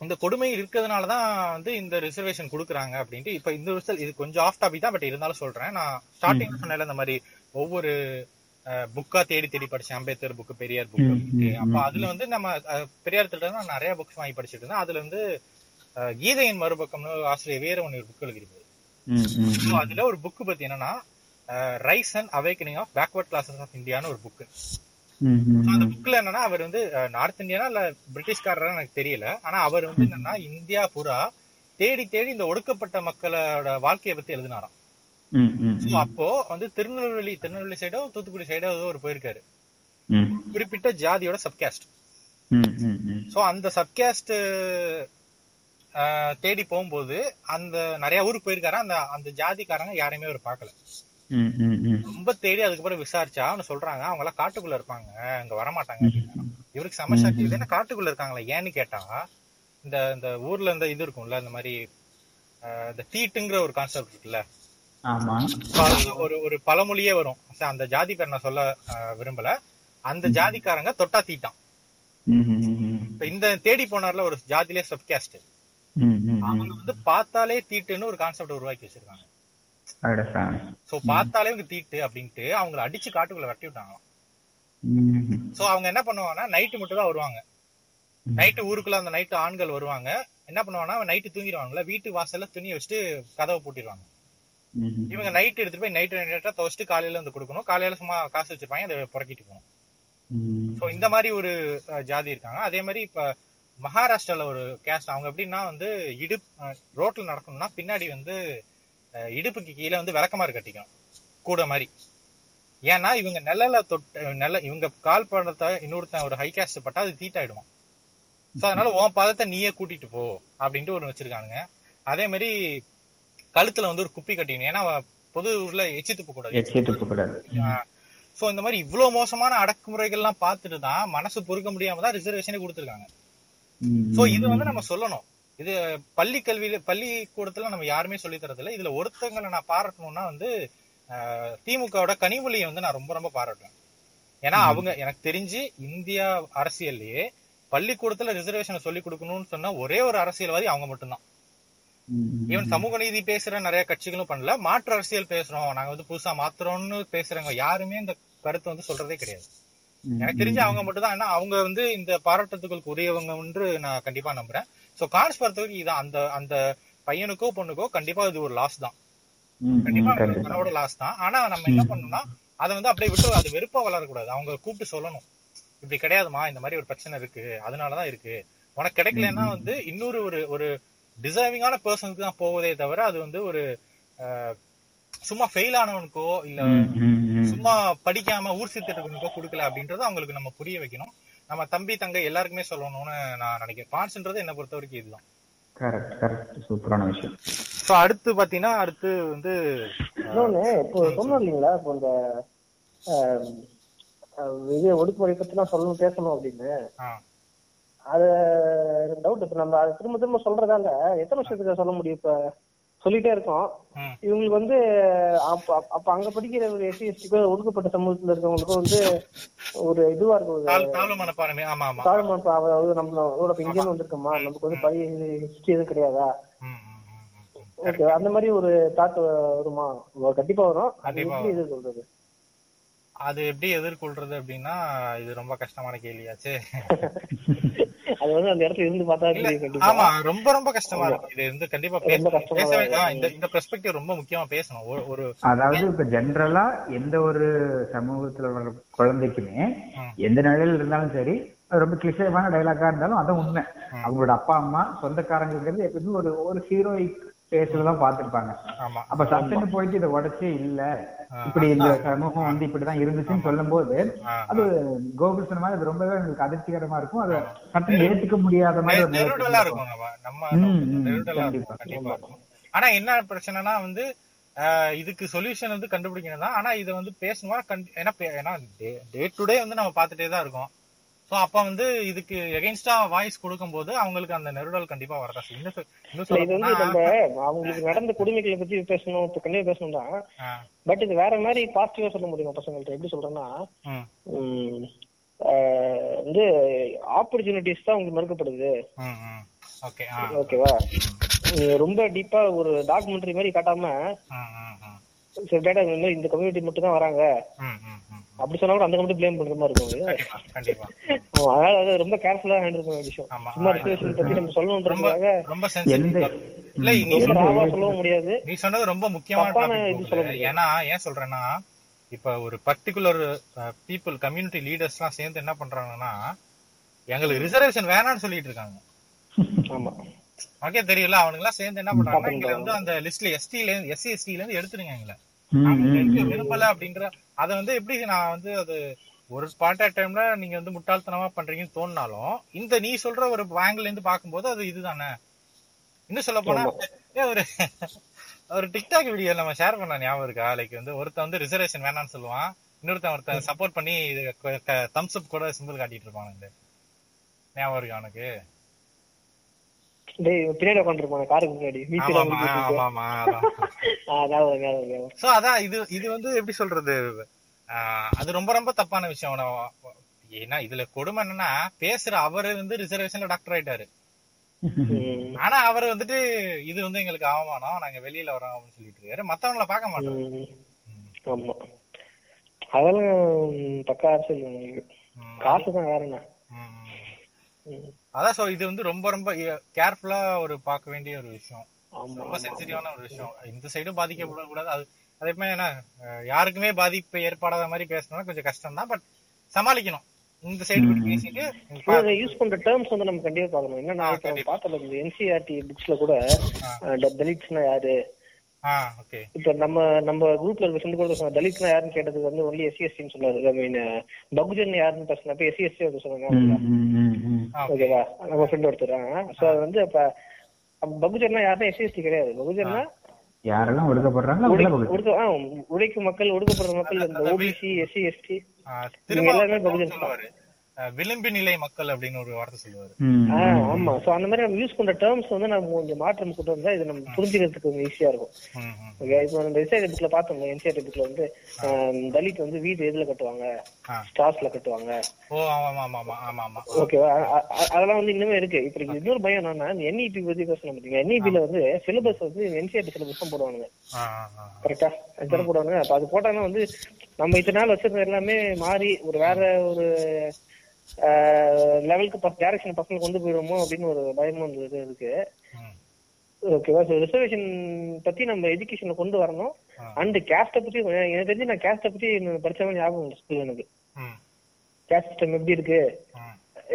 இந்த கொடுமை இருக்கிறதுனாலதான் வந்து இந்த ரிசர்வேஷன் கொடுக்குறாங்க அப்படின்ட்டு. இப்ப இந்த விஷயம் இது கொஞ்சம் ஆஃப் டாபிக் தான் பட் இருந்தாலும் சொல்றேன். நான் ஸ்டார்டிங் சொன்னேன்ல இந்த மாதிரி ஒவ்வொரு புக்கா தேடி தேடி படிச்சேன். அம்பேத்கர் புக் பெரியார் புக் அப்ப அதுல வந்து நம்ம பெரியார் திட்ட நான் நிறைய புக்ஸ் வாங்கி படிச்சிட்டு இருந்தேன். அதுல வந்து கீதையின் மறுபக்கம்னு ஆசிரியர் வேற ஒன்னு ஒரு புக் So, அதுல ஒரு புக் பத்தி என்னன்னா rise and awakening of backward classes of இந்தியான்னு ஒரு புக் அந்த புக்ல என்னன்னா அவர் வந்து நார்த் இந்தியானா இல்ல பிரிட்டிஷ்காரரா எனக்கு தெரியல. ஆனா அவர் வந்து என்னன்னா இந்தியா பூரா தேடி தேடி இந்த ஒடுக்கப்பட்ட மக்களோட வாழ்க்கையை பத்தி எழுதினாராம். அப்போ வந்து திருநெல்வேலி திருநெல்வேலி சைடோ தூத்துக்குடி சைடோ ஏதோ ஒரு போயிருக்காரு. குறிப்பிட்ட ஜாதியோட சப்காஸ்ட். சோ அந்த சப்காஸ்ட் தேடி போகும்போது அந்த நிறைய ஊருக்கு போயிருக்காரு? அந்த அந்த ஜாதிக்காரங்க யாரையுமே அவர் பார்க்கல. ம். ரொம்ப தேடி அதுக்கப்புறம் விசாரிச்சா அவனு சொல்றாங்க அவங்க எல்லாம் காட்டுக்குள்ள இருப்பாங்க அங்க வரமாட்டாங்க. இவருக்கு சமசாட்சி என்ன காட்டுக்குள்ள இருக்காங்களா? ஏன்னு கேட்டா இந்த இந்த ஊர்ல இந்த இது இருக்கும்ல இந்த மாதிரி இந்த தீட்டுங்கிற ஒரு கான்செப்ட் இருக்குல்ல. ஒரு ஒரு பழமொழியே வரும். அந்த ஜாதி பேர் நான் சொல்ல விரும்பல. அந்த ஜாதிக்காரங்க தொட்டா தீட்டான். இப்ப இந்த தேடி போனார்ல ஒரு ஜாதிலே சப்காஸ்ட். அவங்க வந்து பார்த்தாலே தீட்டுன்னு ஒரு கான்செப்ட் உருவாக்கி வச்சிருக்காங்க. சோ பார்த்தாலே இவங்க தீட்டு அப்படின்ட்டு அவங்கள அடிச்சு காட்டுக்குள்ள வெட்டி விட்டாங்களாம். சோ அவங்க என்ன பண்ணுவாங்கன்னா நைட்டு மட்டும் தான் வருவாங்க. நைட்டு ஊருக்குள்ள அந்த நைட்டு ஆண்கள் வருவாங்க. என்ன பண்ணுவாங்கன்னா நைட்டு தூங்கிடுவாங்கல்ல வீட்டு வாசல்ல துணியை வச்சுட்டு கதவை பூட்டிடுவாங்க. இவங்க நைட் எடுத்துட்டு போய் நைட்டு நைட்டா துவச்சிட்டு காலையில வந்து கொடுக்கணும். காலையில சும்மா காசு வச்சிருப்பாங்க அதை புறக்கிட்டு போகணும். சோ இந்த மாதிரி ஒரு ஜாதி இருக்காங்க. அதே மாதிரி இப்ப மகாராஷ்டிரால ஒரு கேஸ்ட் அவங்க எப்படின்னா வந்து இடுப் அஹ், ரோட்ல நடக்கணும்னா பின்னாடி வந்து இடுப்புக்கு கீழே வந்து விளக்கமாறு கட்டிக்கணும். கூட மாதிரி. ஏன்னா இவங்க நிழல தொட்டு நில இவங்க கால் படத்தை இன்னொருத்தன் ஒரு ஹை கேஸ்ட் பட்டா அது தீட்டாயிடுவான் சோ அதனால உன் பாதத்தை நீயே கூட்டிட்டு போ அப்படின்ட்டு ஒரு வச்சிருக்கானுங்க. அதே மாதிரி கழுத்துல வந்து ஒரு குப்பி கட்டிக்கணும். ஏன்னா பொது ஊர்ல எச்சி துப்ப கூடாது. சோ இந்த மாதிரி இவ்வளவு மோசமான அடக்குமுறைகள்லாம் பார்த்துட்டு தான் மனசு பொறுக்க முடியாம தான் ரிசர்வேஷனே கொடுத்துருக்காங்க. சோ இது வந்து நம்ம சொல்லணும். இது பள்ளி கல்வியில பள்ளிக்கூடத்துல நம்ம யாருமே சொல்லி தரது இல்ல இதுல ஒருத்தங்களை நான் பாராட்டணும்னா வந்து திமுகவோட கனிமொழியை வந்து நான் ரொம்ப ரொம்ப பாராட்டுவேன். ஏன்னா அவங்க எனக்கு தெரிஞ்சு இந்தியா அரசியல்லையே பள்ளிக்கூடத்துல ரிசர்வேஷனை சொல்லி கொடுக்கணும்னு சொன்னா ஒரே ஒரு அரசியல்வாதி அவங்க மட்டும்தான். ஈவன் சமூக நீதி பேசுற நிறைய கட்சிகளும் பண்ணல. மாற்று அரசியல் பேசுறோம். நாங்க வந்து புதுசா மாத்துறோம்னு பேசுறவங்க யாருமே இந்த கருத்தை வந்து சொல்றதே கிடையாது. எனக்கு தெரிஞ்சு அவங்க மட்டும் தான் ஏன்னா அவங்க வந்து இந்த பாராட்டத்துக்கு உரியவங்க என்று நான் கண்டிப்பா நம்புறேன். சோ கார்ஸ் பொறுத்தவரைக்கும் இதான். அந்த அந்த பையனுக்கோ பொண்ணுக்கோ கண்டிப்பா இது ஒரு லாஸ் தான். கண்டிப்பா. அவரோட லாஸ் தான். ஆனா நம்ம என்ன பண்ணணும்னா அதை வந்து அப்படியே விட்டு அது வெறுப்பா வளரக்கூடாது. அவங்க கூப்பிட்டு சொல்லணும். இப்படி கிடையாதுமா? இந்த மாதிரி ஒரு பிரச்சனை இருக்கு. அதனாலதான் இருக்கு. உனக்கு கிடைக்கலன்னா வந்து இன்னொரு ஒரு ஒரு டிசர்விங்கான பர்சனுக்கு தான் போவதே தவிர அது வந்து ஒரு சும்மா ஃபெயில் ஆனவனுக்கோ இல்ல. சும்மா படிக்காம ஊர் சுத்திட்டு கொடுக்கல அப்படின்றத அவங்களுக்கு நம்ம புரிய வைக்கணும். நம்ம தம்பி தங்கை எல்லாருக்குமே சொல்லணும்னு நான் நினைக்கிறேன். பான்ஸ்ன்றது என்ன பொறுத்த வரைக்கும் இதுதான். கரெக்ட் கரெக்ட் சூப்பரான விஷயம். சோ அடுத்து பாத்தீங்கன்னா அடுத்து வந்து இன்னொன்னு இப்போ சொன்னோம் இல்லைங்களா? இப்போ இந்த இது ஒடுக்குமுறை பத்தி நான் சொல்லணும் பேசணும் அப்படின்னு. ஆ, அது டவுட் இப்ப நம்ம அதை திரும்ப திரும்ப சொல்றதால எத்தனை வருஷத்துக்கு சொல்ல முடியும் இப்ப? சொல்லிட்டே இருக்கோம். இவங்களுக்கு வந்து அப்ப அங்க படிக்கிற ஒரு எஸ்சி எஸ்டிக்கோ ஒடுக்கப்பட்ட சமூகத்துல இருக்கவங்களுக்கும் வந்து ஒரு இதுவா இருக்கும். ஒரு தாழ்- தாழ்வு மனப்பான்மை ஆமா ஆமா. தாழ்மை இப்ப அதாவது நம்மளோட இங்கேருந்து வந்திருக்கோமா? நமக்கு வந்து பழைய ஹிஸ்டரி எதுவும் கிடையாதா. ஓகே அந்த மாதிரி ஒரு தாட் வருமா? கண்டிப்பா வரும். அது எப்படி இது சொல்றது? அது எப்படி எதிர்கொள்றது அப்படின்னா இது ரொம்ப கஷ்டமான கேள்வியாச்சு. அது வந்து அந்த இடத்துல இருந்து பார்த்தா ஆமா ரொம்ப ரொம்ப கஷ்டமா இருக்கும் இது வந்து கண்டிப்பா ரொம்ப பேச இந்த இந்த பெர்ஸ்பெக்டிவ் ரொம்ப முக்கியமா பேசணும். ஒரு- ஒரு அதாவது இப்ப ஜென்ரலா எந்த ஒரு சமூகத்துல வர குழந்தைக்குமே. எந்த நிலையில இருந்தாலும் சரி அது ரொம்ப கிளிஷேவான டைலாக்கா இருந்தாலும் அதான் உண்மை. அவங்களோட அப்பா அம்மா சொந்தக்காரங்கிறது எப்பவுமே ஒரு ஒரு ஹீரோயிக் பேஸ்ல தான் பாத்துருப்பாங்க ஆமா. அப்ப சட்டுன்னு போயிட்டு இதை உடச்சே இல்ல இப்படி இந்த சமூகம் வந்து இப்படிதான் இருந்துச்சுன்னு சொல்லும் போது அது கோகுல் சொன்ன மாதிரி அது ரொம்பவே உங்களுக்கு அதிர்ச்சிகரமா இருக்கும். அது சட்டுன்னு ஏத்துக்க முடியாத மாதிரி ஆனா என்ன பிரச்சனைனா வந்து ஆஹ், இதுக்கு சொல்யூஷன் வந்து கண்டுபிடிக்கணும் தான் ஆனா இதை வந்து பேசணுமா? ஏன்னா ஏன்னா டே டு டே வந்து நம்ம பார்த்துட்டே தான் இருக்கோம். சோ அப்ப வந்து இதுக்கு எகென்ஸ்டா வாய்ஸ் கொடுக்கும்போது அவங்களுக்கு அந்த நெருடல் கண்டிப்பா வரதா. செய்யும். இது வந்து நம்ம அவங்களுக்கு நடந்த கொடுமைகளை பத்தி பேசணும் இப்ப கண்டிப்பா பேசணும் தான். பட் இது வேற மாதிரி பாசிட்டிவா சொல்ல முடியும் பசங்கள்ட்ட? எப்படி சொல்றேன்னா வந்து ஆப்பர்ச்சுனிட்டிஸ் தான் உங்களுக்கு மறுக்கப்படுது. ஓகே ஓகேவா ரொம்ப டீப்பா ஒரு டாக்குமெண்ட்ரி மாதிரி காட்டாம சில டேட்டா இந்த மாதிரி இந்த கம்யூனிட்டி மட்டும் தான் வராங்க அப்படி சொன்னா கூட அந்த கம்யூனிட்டி ப்ளேம் பண்ற மாதிரி இருக்கும். கண்டிப்பா அதனால அது ரொம்ப கேர்ஃபுல்லா ஹேண்டில் பண்ண வேண்டிய விஷயம். ஆமா. சும்மா ரிசர்வேஷன் பத்தி நம்ம ரொம்ப சொல்லணுன்றதுக்காக ரொம்ப இல்ல நீ ரொம்ப ராவா சொல்லவும் முடியாது. நீ சொன்னது ரொம்ப முக்கியமான இது. சொல்ல முடியாது. ஏன்னா ஏன் சொல்றேன்னா இப்ப ஒரு பர்டிகுலர் பீப்புள் கம்யூனிட்டி லீடர்ஸ் எல்லாம் சேர்ந்து என்ன பண்றாங்கன்னா எங்களுக்கு ரிசர்வேஷன் வேணாம்னு சொல்லிட்டு இருக்காங்க. ஆமா. ஓகே தெரியல அவனுங்க எல்லாம் சேர்ந்து என்ன பண்றாங்கன்னா எங்களை வந்து அந்த லிஸ்ட்ல எஸ்டில இருந்து எஸ்சி எஸ்டில இருந்து எடுத்துருங்க எங்களை. ம். விரும்பல அப்படின்ற அத வந்து எப்படி நான் வந்து அது ஒரு ஸ்பாட் ஆட் டைம்ல நீங்க வந்து முட்டாள்தனமா பண்றீங்கன்னு தோணினாலும் இந்த நீ சொல்ற ஒரு ஆங்கிள் இருந்து பாக்கும்போது அது இதுதானே? இன்னும் சொல்ல போனா ஒரு ஒரு டிக்டாக் வீடியோ நம்ம ஷேர் பண்ண ஞாபகம் இருக்கா? லைக் வந்து ஒருத்தன் வந்து ரிசர்வேஷன் வேணாம்னு சொல்லுவான் இன்னொருத்தன் ஒருத்தன் சப்போர்ட் பண்ணி தம்ஸ் அப் கூட சிம்பிள் காட்டிட்டு இருப்பானுங்க ஞாபகம் இருக்கா உனக்கு? பின்னாடி உட்காந்துருப்பான காருக்கு முன்னாடி. சோ அதான். இது இது வந்து எப்படி சொல்றது? அது ரொம்ப ரொம்ப தப்பான விஷயம். ஏன்னா இதுல கொடுமை என்னன்னா பேசுற அவரு வந்து ரிசர்வேஷன்ல டாக்டர் ஆயிட்டாரு. ஆனா அவர் வந்துட்டு இது வந்து எங்களுக்கு அவமானம் நாங்க வெளியில வரோம் அப்படின்னு சொல்லிட்டு இருக்காரு. மத்தவங்கள பார்க்க மாட்டோம் அதெல்லாம் பக்கா அரசியல். உங்களுக்கு. காசு தான் வேற என்ன? ம். அதான் சோ இது வந்து ரொம்ப ரொம்ப கேர்ஃபுல்லா ஒரு பார்க்க வேண்டிய ஒரு விஷயம். ரொம்ப சென்சிட்டிவான ஒரு விஷயம். இந்த சைடும் பாதிக்கப்படக்கூடாது. அது அதே மாதிரி என்ன யாருக்குமே பாதிப்பு ஏற்படாத மாதிரி பேசணும்னா கொஞ்சம் கஷ்டம் தான். பட் சமாளிக்கணும். இந்த சைடு பேசிட்டு யூஸ் பண்ற டேர்ம்ஸ் வந்து நம்ம கண்டிப்பா பார்க்கணும். என்னன்னா நம்ம பார்த்தோம் இந்த என்சிஆர்டி புக்ஸ்ல கூட தலித்ஸ்னா யாரு? இப்ப நம்ம நம்ம குரூப்ல இருக்க ஃப்ரெண்டு கூட சொன்ன தலித்னா யாருன்னு கேட்டதுக்கு வந்து ஒன்லி எஸ்சி எஸ்டின்னு சொன்னாரு ஐ மீன் பகுஜன் யாருன்னு பேசினப்ப எஸ்சி எஸ்டி வந்து சொன்னாங்க ஓகேவா? நம்ம ஃப்ரெண்ட் ஒருத்தர் சோ அது வந்து அப்ப அப்ப பகுஜன்னா யாருன்னா எஸ்சி எஸ்டி கிடையாது. பகுஜன்னா யாரெல்லாம் ஒடுக்கப்படுறாங்களோ அவங்கள பகுதி. ஒடுக்க ஆ, உழைக்கும் மக்கள் ஒடுக்கப்படுற மக்கள் இந்த ஓபிசி எஸ்சி எஸ்டி எல்லாருமே பகுஜன் விளிம்பு நிலை மக்கள் அப்படின்னு ஒரு வார்த்தை சொல்லுவாரு. ஆமா. சோ அந்த மாதிரி நம்ம யூஸ் பண்ற டேர்ம்ஸ் வந்து நம்ம கொஞ்சம் மாற்றம் கொண்டு வந்தா இது நம்ம புரிஞ்சுக்கிறதுக்கு கொஞ்சம் ஈஸியா இருக்கும். ஓகே இப்போ நம்ம எஸ்ஐடி புக்ல பார்த்தோம் என்சிஆர்டி புக்ல வந்து தலித் வந்து வீடு எதுல கட்டுவாங்க. ஸ்டார்ஸ்ல கட்டுவாங்க. ஓ ஆமா ஆமா ஆமா ஆமா ஆமா. ஓகேவா அதெல்லாம் வந்து இன்னுமே இருக்கு. இப்போ இன்னொரு பயம் என்னன்னா என்இபி பத்தி பேசணும் பாத்தீங்க என்இபில வந்து சிலபஸ் வந்து என்சிஆர்டி சிலபஸ் தான் போடுவாங்க. கரெக்டா அதுதான் போடுவாங்க அப்ப அது போட்டாங்கன்னா வந்து நம்ம இத்தனை நாள் வச்சிருந்த எல்லாமே மாறி ஒரு வேற ஒரு லெவலுக்கு டைரக்ஷன் பசங்க கொண்டு போயிடுவோமோ அப்படின்னு ஒரு பயமும் வந்து இது இருக்கு. ஓகேவா ஸோ ரிசர்வேஷன் பத்தி நம்ம எஜுகேஷன்ல கொண்டு வரணும். அண்ட் கேஸ்ட பத்தி எனக்கு தெரிஞ்சு நான் கேஸ்ட பத்தி படிச்ச மாதிரி ஞாபகம் இல்லை ஸ்கூல் எனக்கு கேஸ்ட் சிஸ்டம் எப்படி இருக்கு.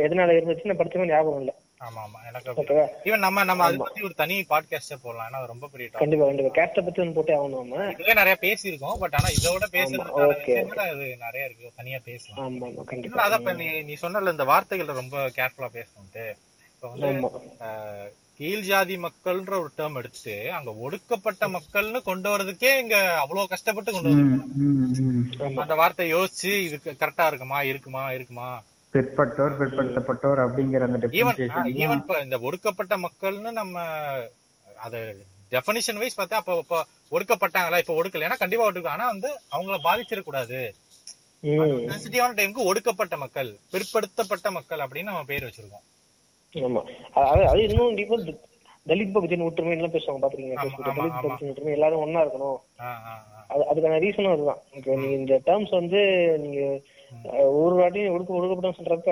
எதனால இருந்துச்சு நான் படிச்ச மாதிரி ஞாபகம் இல்லை ஆமா ஆமா எனக்கு ஈவன் நம்ம நம்ம அதை பத்தி ஒரு தனி பாட்காஸ்டே போடலாம் ஏன்னா ரொம்ப பெரிய கண்டிப்பா கண்டிப்பா. கேஸ்ட பத்தி ஒன்று போட்டே ஆகணும் நம்ம. இதுவே நிறைய பேசியிருக்கோம் பட் ஆனா இதோட. விஷயங்கள் அது நிறைய இருக்கு. தனியா பேசலாம். ஆமா ஆமா கண்டிப்பா. அதான் நீ நீ சொன்னல இந்த வார்த்தைகளை ரொம்ப கேர்ஃபுல்லா பேசணும்ட்டு. இப்ப வந்து கீழ் ஜாதி மக்கள்ன்ற ஒரு டேர்ம் எடுத்துட்டு அங்க ஒடுக்கப்பட்ட மக்கள்னு கொண்டு வரதுக்கே இங்க அவ்வளவு கஷ்டப்பட்டு கொண்டு ம், வந்து ம், ம். ஆமா. அந்த வார்த்தை யோசிச்சு இதுக்கு கரெக்டா இருக்குமா இருக்குமா இருக்குமா? பிற்பட்டோர் பிற்படுத்தப்பட்டோர் அப்படிங்கிற அந்த ஈவன் இந்த ஒடுக்கப்பட்ட மக்கள்னு நம்ம அது டெபனிஷன் வைஸ் பார்த்தா அப்ப இப்ப ஒடுக்கப்பட்டாங்களா? இப்ப ஒடுக்கல. ஏன்னா கண்டிப்பா ஒடுக்க ஆனா வந்து அவங்கள பாதிச்சிடக்கூடாது டைமுக்கு ஒடுக்கப்பட்ட மக்கள் பிற்படுத்தப்பட்ட மக்கள் அப்படின்னு நம்ம பேர் வச்சிருக்கோம். ஆமா. அது அது இன்னும் டீப்பா தலித் பகுஜன் ஒற்றுமை எல்லாம் பேசுவாங்க பாத்துருக்கீங்க தலித். பகுஜன் ஒற்றுமை எல்லாரும் ஒண்ணா இருக்கணும். ஆ, ஆ, ஆ. அது அதுக்கான ரீசனும் அதுதான். இப்போ நீங்க இந்த டேர்ம்ஸ் வந்து நீங்க ஒரு வாட்டியும் ஒடுக்க ஒடுக்கப்படும் சொல்றப்ப.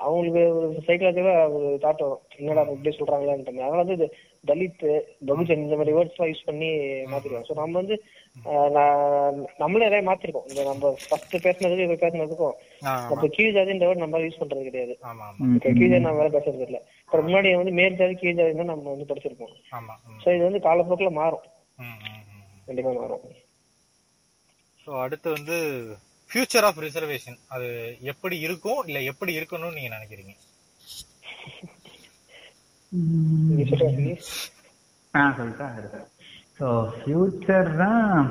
அவங்களுக்கு ஒரு சைக்கலாஜிக்கலா ஒரு தாட் வரும். என்னடா இப்படி சொல்றாங்களான்ட்டு. அதனால வந்து தலித் பகுஜன் இந்த மாதிரி வேர்ட்ஸ் எல்லாம் யூஸ் பண்ணி மாத்திருக்கோம் ஸோ நம்ம வந்து நம்மளே நிறைய மாத்திருக்கோம். இந்த நம்ம ஃபர்ஸ்ட் பேசினதுக்கும் இப்ப பேசினதுக்கும். நம்ம கீழ் ஜாதின்ற word நம்ம யூஸ் பண்றது கிடையாது. கீழ் ஜாதி நம்ம வேலை பேசுறது இல்ல. அப்புறம் முன்னாடி வந்து மேல் ஜாதி கீழ் ஜாதி தான் நம்ம வந்து படிச்சிருப்போம். ஸோ இது வந்து காலப்போக்கில் மாறும். கண்டிப்பா மாறும். So, அடுத்து வந்து ஃபியூச்சர் ஆஃப் ரிசர்வேஷன் அது எப்படி இருக்கும் இல்ல எப்படி இருக்கணும்னு நீங்க நினைக்கிறீங்க? ஆ சொல்லிட்டேன் ஸோ ஃபியூச்சர் தான்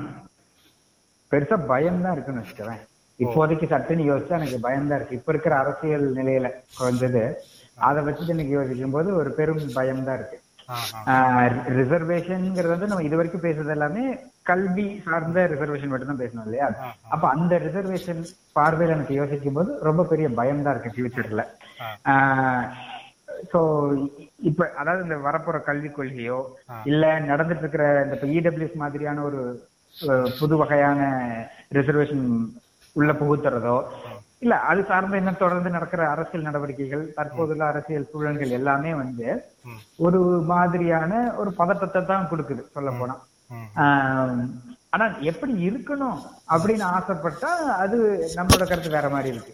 பெருசா பயம் தான் இருக்குன்னு வச்சுக்கிறேன் இப்போதைக்கு சட்டுன்னு யோசிச்சா எனக்கு பயம் தான் இருக்கு. இப்ப இருக்கிற அரசியல் நிலையில குறைஞ்சது. அதை வச்சுட்டு எனக்கு யோசிக்கும் போது ஒரு பெரும் பயம் தான் இருக்கு. ரிசர்வேஷன்ங்கிறது வந்து நம்ம இது வரைக்கும் பேசுறது எல்லாமே கல்வி சார்ந்த ரிசர்வேஷன் மட்டும் தான் பேசணும் இல்லையா? அப்ப அந்த ரிசர்வேஷன் பார்வையில எனக்கு யோசிக்கும் போது ரொம்ப பெரிய பயம் தான் இருக்கு ஃபியூச்சர்ல. சோ இப்ப அதாவது இந்த வரப்போற கல்விக் கொள்கையோ. இல்ல நடந்துட்டு இருக்கிற இந்த இடபிள்யூஎஸ் மாதிரியான ஒரு புது வகையான ரிசர்வேஷன் உள்ள புகுத்துறதோ இல்ல அது சார்ந்த இன்னும் தொடர்ந்து நடக்கிற அரசியல் நடவடிக்கைகள் தற்போதுள்ள அரசியல் சூழல்கள் எல்லாமே வந்து ஒரு மாதிரியான ஒரு பதட்டத்தை தான் கொடுக்குது சொல்ல போனா. ஆனா எப்படி இருக்கணும் அப்படின்னு ஆசைப்பட்டா அது நம்மளோட கருத்து வேற மாதிரி இருக்கு.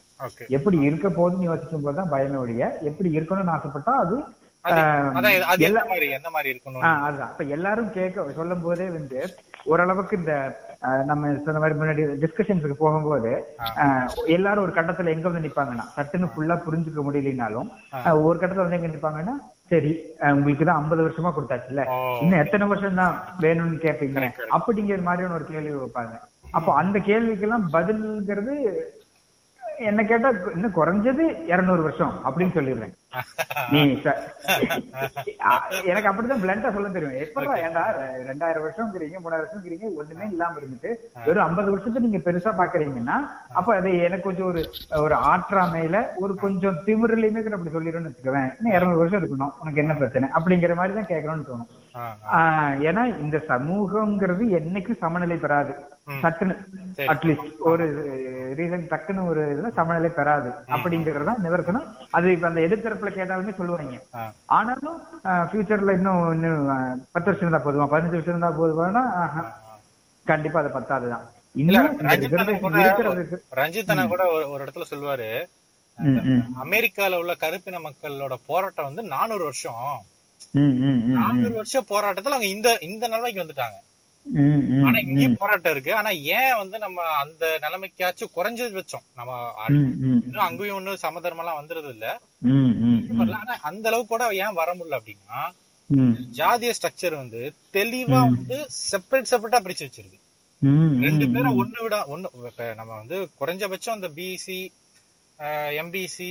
எப்படி இருக்க போகுதுன்னு யோசிக்கும் போதுதான் பயமே ஒழிய எப்படி இருக்கணும்னு ஆசைப்பட்டா அது எல்லாரும் கேட்க சொல்லும் போதே வந்து ஓரளவுக்கு இந்த நம்ம சொன்ன மாதிரி முன்னாடி டிஸ்கஷன்ஸுக்கு போகும்போது எல்லாரும் ஒரு கட்டத்துல எங்க வந்து நிப்பாங்கன்னா சட்டுன்னு ஃபுல்லா புரிஞ்சுக்க முடியலனாலும் ஒரு கட்டத்துல வந்து எங்க நிப்பாங்கன்னா சரி உங்களுக்கு தான் ஐம்பது வருஷமா கொடுத்தாச்சுல்ல. இன்னும் எத்தனை வருஷம் தான் வேணும்னு கேட்பீங்க அப்படிங்கிற மாதிரியான ஒரு கேள்வி வைப்பாங்க. அப்போ அந்த கேள்விக்கெல்லாம் பதில்ங்கிறது என்ன கேட்டா இன்னும் குறைஞ்சது இருநூறு வருஷம் அப்படின்னு சொல்லிடுறேன். நீ எனக்கு அப்படிதான் பிளண்டா சொல்ல தெரியும். எப்படா ஏன்டா ரெ- ரெண்டாயிரம் வருஷம்ங்கிறீங்க மூணாயிரம் வருஷம்ங்கிறீங்க ஒண்ணுமே இல்லாம இருந்துட்டு வெறும் ஐம்பது வருஷத்தை நீங்க பெருசா பாக்குறீங்கன்னா அப்ப அது எனக்கு கொஞ்சம் ஒரு ஒரு ஆற்றாமையில ஒரு கொஞ்சம் திமிரலையுமே அப்படி சொல்லிடும்னு வச்சுக்குவேன். இன்னும் இருநூறு வருஷம் இருக்கணும் உனக்கு என்ன பிரச்சனை? அப்படிங்கிற மாதிரி தான் கேட்கணும்னு தோணும். ஏன்னா இந்த சமூகம்ங்கிறது என்னைக்கும் சமநிலை பெறாது. சரி. அட்லீஸ்ட் ஒரு ரீசன் டக்குன்னு ஒரு இதுல சமநிலை பெறாது. அப்படிங்கறது தான் நிதர்சனம். அது இப்ப அந்த எதிர்த்தரப்புல கேட்டாலுமே சொல்லுவாங்க. ஆனாலும் ஃபியூச்சர்ல இன்னும் பத்து வருஷம் இருந்தா போதுமா? பதினஞ்சு வருஷம் இருந்தா போதுமானா. கண்டிப்பா அது பத்தாதுதான். இல்ல இன்னும் இந்த ரஞ்சித் அண்ணா reservation கூட ஒரு இடத்துல சொல்லுவாரு. அமெரிக்கால உள்ள கருப்பின மக்களோட போராட்டம் வந்து நானூறு வருஷம். நானூறு வருஷம் போராட்டத்துல அவங்க இந்த இந்த நிலைமைக்கு வந்துட்டாங்க. ஆனா இங்கேயும் போராட்டம் இருக்கு. ஆனா ஏன் வந்து நம்ம அந்த நிலைமைக்காச்சும் குறைஞ்சது வச்சோம்? நம்ம இன்னும் அங்கேயும் ஒன்னும் சமதர்மம் எல்லாம் வந்துருது இல்ல ஆனா அந்த அளவுக்கு கூட ஏன் வர முடியல அப்படின்னா ஜாதிய ஸ்ட்ரக்சர் வந்து தெளிவா வந்து செப்பரேட் செப்பரேட்டா பிரிச்சு வச்சிருக்கு. ரெண்டு பேரும் ஒண்ணு விட ஒண்ணு நம்ம வந்து குறைஞ்சபட்சம் அந்த பிசி எம்பிசி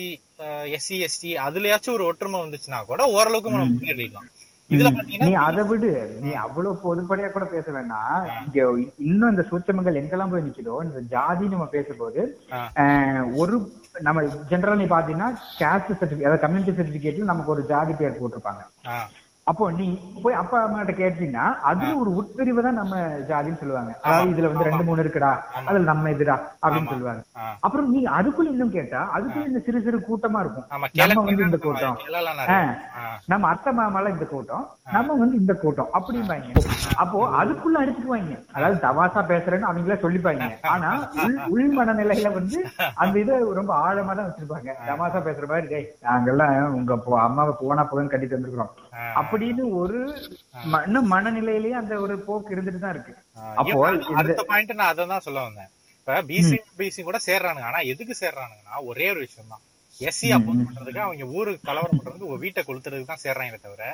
எஸ்சி எஸ்டி அதுலயாச்சும் ஒரு ஒற்றுமை வந்துச்சுன்னா கூட ஓரளவுக்கு நம்ம முன்னேறிடலாம். இதுல நீ அதை விடு. நீ அவ்வளவு பொதுப்படையா கூட பேச வேண்டாம். இங்க இன்னும் இந்த சூட்சமங்கள் எங்கெல்லாம் போய் நிக்குதோ இந்த ஜாதி நம்ம பேசும்போது ஒரு நம்ம ஜெனரலா நீ பாத்தீங்கன்னா கேஸ்ட் சர்டிபிகேட் அதாவது கம்யூனிட்டி சர்டிபிகேட்ல நமக்கு ஒரு ஜாதி பேர் போட்டிருப்பாங்க. அப்போ நீ போய் அப்பா அம்மா கிட்ட கேட்டீங்கன்னா அதுல ஒரு உட்பிரிவு தான் நம்ம ஜாதின்னு சொல்லுவாங்க. அதாவது இதுல வந்து ரெண்டு மூணு இருக்குடா அதுல நம்ம இதுடா அப்படின்னு சொல்லுவாங்க. அப்புறம் நீ அதுக்குள்ள இன்னும் கேட்டா அதுக்குள்ள இந்த சிறு சிறு கூட்டமா இருக்கும். நம்ம வந்து இந்த கூட்டம். நம்ம அத்தை மாமால இந்த கூட்டம். நம்ம வந்து இந்த கூட்டம். அப்படிம்பாங்க அப்போ அதுக்குள்ள அடிச்சுக்குவாங்க. அதாவது தவாசா பேசுறேன்னு அவங்களே சொல்லிப்பாங்க. ஆனா உள் உள் மனநிலையில வந்து அந்த இதை ரொம்ப ஆழமா தான் வச்சிருப்பாங்க. தமாசா பேசுற மாதிரி டேய் நாங்கெல்லாம் உங்க அம்மாவை போனா போதுன்னு கட்டிட்டு வந்திருக்கிறோம். ஆ. அப்படின்னு ஒரு இன்னும் மனநிலையிலேயே அந்த ஒரு போக்கு இருந்துட்டு தான் இருக்கு. அப்போ அடுத்த பாயிண்ட் நான் அதான் சொல்ல வந்தேன். இப்ப பிசி பிசி கூட சேர்றானுங்க. ஆனா எதுக்கு சேர்றானுங்கன்னா ஒரே ஒரு விஷயம் தான். எஸ்சி அப்போஸ் பண்றதுக்கு அவங்க ஊருக்கு கலவரம் பண்றதுக்கு வீட்டை கொளுத்துறதுக்கு தான் சேர்றாங்களே தவிர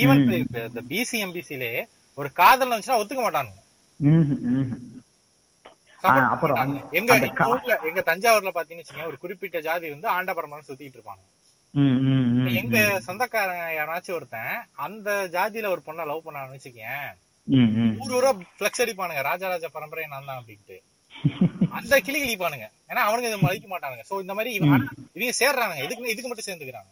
ஈவன் இந்த பிசி எம்பிசிலே ஒரு காதல் வந்துச்சுன்னா ஒத்துக்க மாட்டானுங்க. அப்புறம். எங்க எங்க தஞ்சாவூர்ல பாத்தீங்கன்னு வச்சுக்கோங்க, ஒரு குறிப்பிட்ட ஜாதி வந்து ஆண்டபரமன் சுத்திட்டு இருப்பாங்க. எங்க சொந்தக்காரங்க யாராச்சும் ஒருத்தன் அந்த ஜாதியில ஒரு பொண்ணை லவ் பண்ணான்னு வச்சுக்கேன். ஊர் ஊரா பிளக்ஸ் அடிப்பானுங்க. ராஜராஜ பரம்பரை நான் தான் அப்படின்ட்டு. அந்த கிளி கிளிப்பானுங்க ஏன்னா அவனுங்க இதை மதிக்க மாட்டானுங்க. சோ இந்த மாதிரி இவங்க சேர்றானுங்க. இதுக்கு இதுக்கு மட்டும் சேர்ந்துக்கிறாங்க.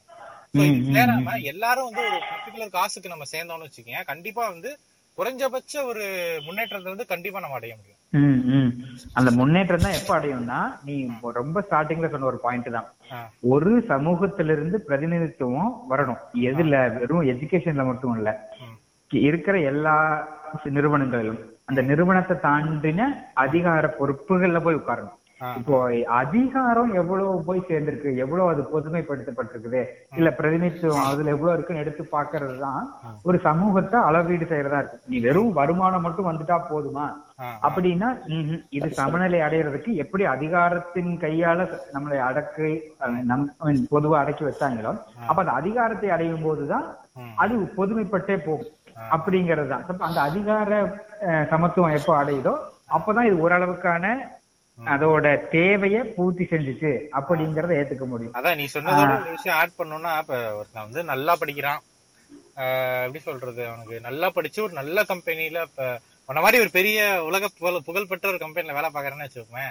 சேராம எல்லாரும் வந்து ஒரு பர்டிகுலர் காசுக்கு நம்ம சேர்ந்தோம்னு வச்சுக்கோங்க கண்டிப்பா வந்து குறைஞ்சபட்ச ஒரு முன்னேற்றத்தை வந்து கண்டிப்பா நம்ம அடைய முடியும். அந்த முன்னேற்றம் தான் எப்ப அடையும்னா நீ ரொம்ப ஸ்டார்டிங்ல சொன்ன ஒரு பாயிண்ட் தான். ஒரு சமூகத்திலிருந்து பிரதிநிதித்துவம் வரணும். எதுல? வெறும் எஜுகேஷன்ல மட்டும் இல்ல. இருக்கிற எல்லா நிறுவனங்களிலும். அந்த நிறுவனத்தை தாண்டின அதிகார பொறுப்புகள்ல போய் உட்காரணும். இப்போ அதிகாரம் எவ்வளவு போய் சேர்ந்திருக்கு எவ்வளவு அது பொதுமைப்படுத்தப்பட்டிருக்குது இல்ல பிரதிநிதித்துவம் அதுல எவ்வளவு இருக்குன்னு எடுத்து பாக்குறது தான் ஒரு சமூகத்தை அளவீடு செய்யறதா இருக்கு. நீ வெறும் வருமானம் மட்டும் வந்துட்டா போதுமா? அப்படின்னா. இது சமநிலை அடையிறதுக்கு எப்படி அதிகாரத்தின் கையால நம்மளை அடக்கி நம் பொதுவா அடக்கி வச்சாங்களோ அப்ப அந்த அதிகாரத்தை அடையும் போதுதான். அது பொதுமைப்பட்டே போகும். அப்படிங்கிறது தான் அந்த அதிகார சமத்துவம் எப்போ அடையுதோ அப்பதான் இது ஓரளவுக்கான அதோட தேவையை பூர்த்தி செஞ்சுச்சு அப்படிங்கறத ஏத்துக்க முடியும். அதான் நீ சொன்னதோட ஒரு விஷயம் ஆட் பண்ணோம்னா இப்ப ஒருத்தன் வந்து நல்லா படிக்கிறான். எப்படி சொல்றது? அவனுக்கு நல்லா படிச்சு ஒரு நல்ல கம்பெனில இப்ப உன்ன மாதிரி ஒரு பெரிய உலக புகழ் புகழ்பெற்ற ஒரு கம்பெனில வேலை பாக்குறேன்னு வச்சுக்கோமே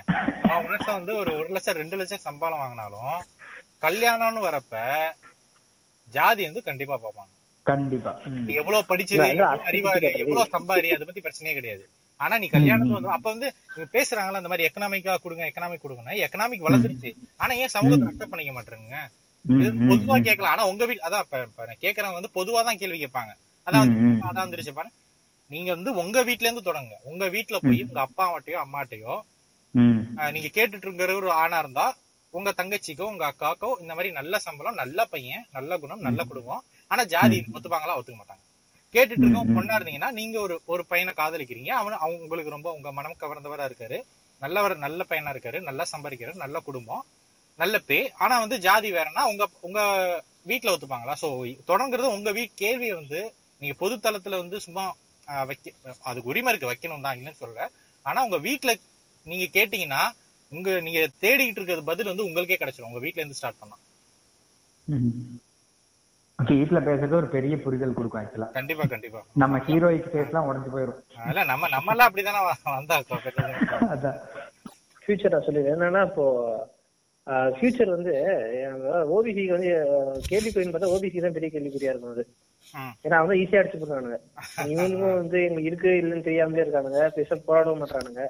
அவன் லட்சம் வந்து ஒரு ஒரு லட்சம் ரெண்டு லட்சம் சம்பளம் வாங்கினாலும் கல்யாணம்னு வரப்ப ஜாதி வந்து கண்டிப்பா பார்ப்பாங்க. கண்டிப்பா. எவ்வளவு படிச்சது எவ்வளவு அறிவாளி எவ்வளவு சம்பாரி அதை பத்தி பிரச்சனையே கிடையாது. ஆனா நீ கல்யாணத்துக்கு வந்து அப்ப வந்து பேசுறாங்களா இந்த மாதிரி எக்கனாமிக்கா கொடுங்க எக்கனாமிக் கொடுங்கன்னா. எக்கனாமிக் வளர்ந்துருச்சு. ஆனா ஏன் சமூகத்தை அக்செப்ட் பண்ணிக்க மாட்டேங்க பொதுவா கேட்கலாம். ஆனா உங்க வீட் அதான் இப்ப கேக்குறவங்க வந்து பொதுவா தான் கேள்வி கேட்பாங்க. அதான். அதான் வந்துருச்சு. பாரு நீங்க வந்து உங்க வீட்ல இருந்து தொடங்க உங்க வீட்ல போய் உங்க அப்பாவட்டையோ அம்மாட்டையோ நீங்க கேட்டுட்டு இருக்கிற ஒரு ஆணா இருந்தா உங்க தங்கச்சிக்கோ உங்க அக்காக்கோ இந்த மாதிரி நல்ல சம்பளம் நல்ல பையன் நல்ல குணம் நல்ல குடும்பம். ஆனா ஜாதி ஒத்துப்பாங்களா? ஒத்துக்க மாட்டாங்க. கேட்டுட்டு இருக்கோம் பொண்ணா இருந்தீங்கன்னா நீங்க ஒரு ஒரு பையனை காதலிக்கிறீங்க. அவனு அவங்க உங்களுக்கு ரொம்ப உங்க மனம் கவர்ந்தவரா இருக்காரு. நல்லவர் நல்ல பையனா இருக்காரு. நல்லா சம்பாதிக்கிறாரு. நல்ல குடும்பம். நல்ல பே ஆனா வந்து ஜாதி வேறனா உங்க உங்க வீட்ல ஒத்துப்பாங்களா? சோ தொடங்குறது உங்க வீட் கேள்வியை வந்து நீங்க பொது தளத்துல வந்து சும்மா வைக்க அதுக்கு உரிமை இருக்கு. வைக்கணும் தான் இல்லைன்னு சொல்ல ஆனா உங்க வீட்ல நீங்க கேட்டீங்கன்னா உங்க நீங்க தேடிக்கிட்டு இருக்கிறது பதில் வந்து உங்களுக்கே கிடைச்சிடும் உங்க வீட்ல இருந்து ஸ்டார்ட் பண்ணலாம். வீட்டுல பேசுறது ஒரு பெரிய புரிதல் கொடுக்கும் ஆக்சுவலா கண்டிப்பா கண்டிப்பா. நம்ம ஹீரோயிக் ஃபேஸ் எல்லாம் உடஞ்சு போயிரும். இல்ல நம்ம நம்ம எல்லாம் அப்படிதானே வந்தா அதான். ஃபியூச்சரா சொல்லிடுறேன் என்னன்னா இப்போ ஃபியூச்சர் வந்து ஓபிசிக்கு வந்து கேள்விக்குறின்னு பார்த்தா ஓபிசி தான் பெரிய கேள்விக்குறியா இருக்கும் அது. ஏன்னா அவங்க ஈஸியா அடிச்சு போடுறானுங்க இவனுக்கும் வந்து எங்களுக்கு இருக்கு இல்லைன்னு தெரியாமலே இருக்கானுங்க. பெருசா போராடவும் மாட்டானுங்க.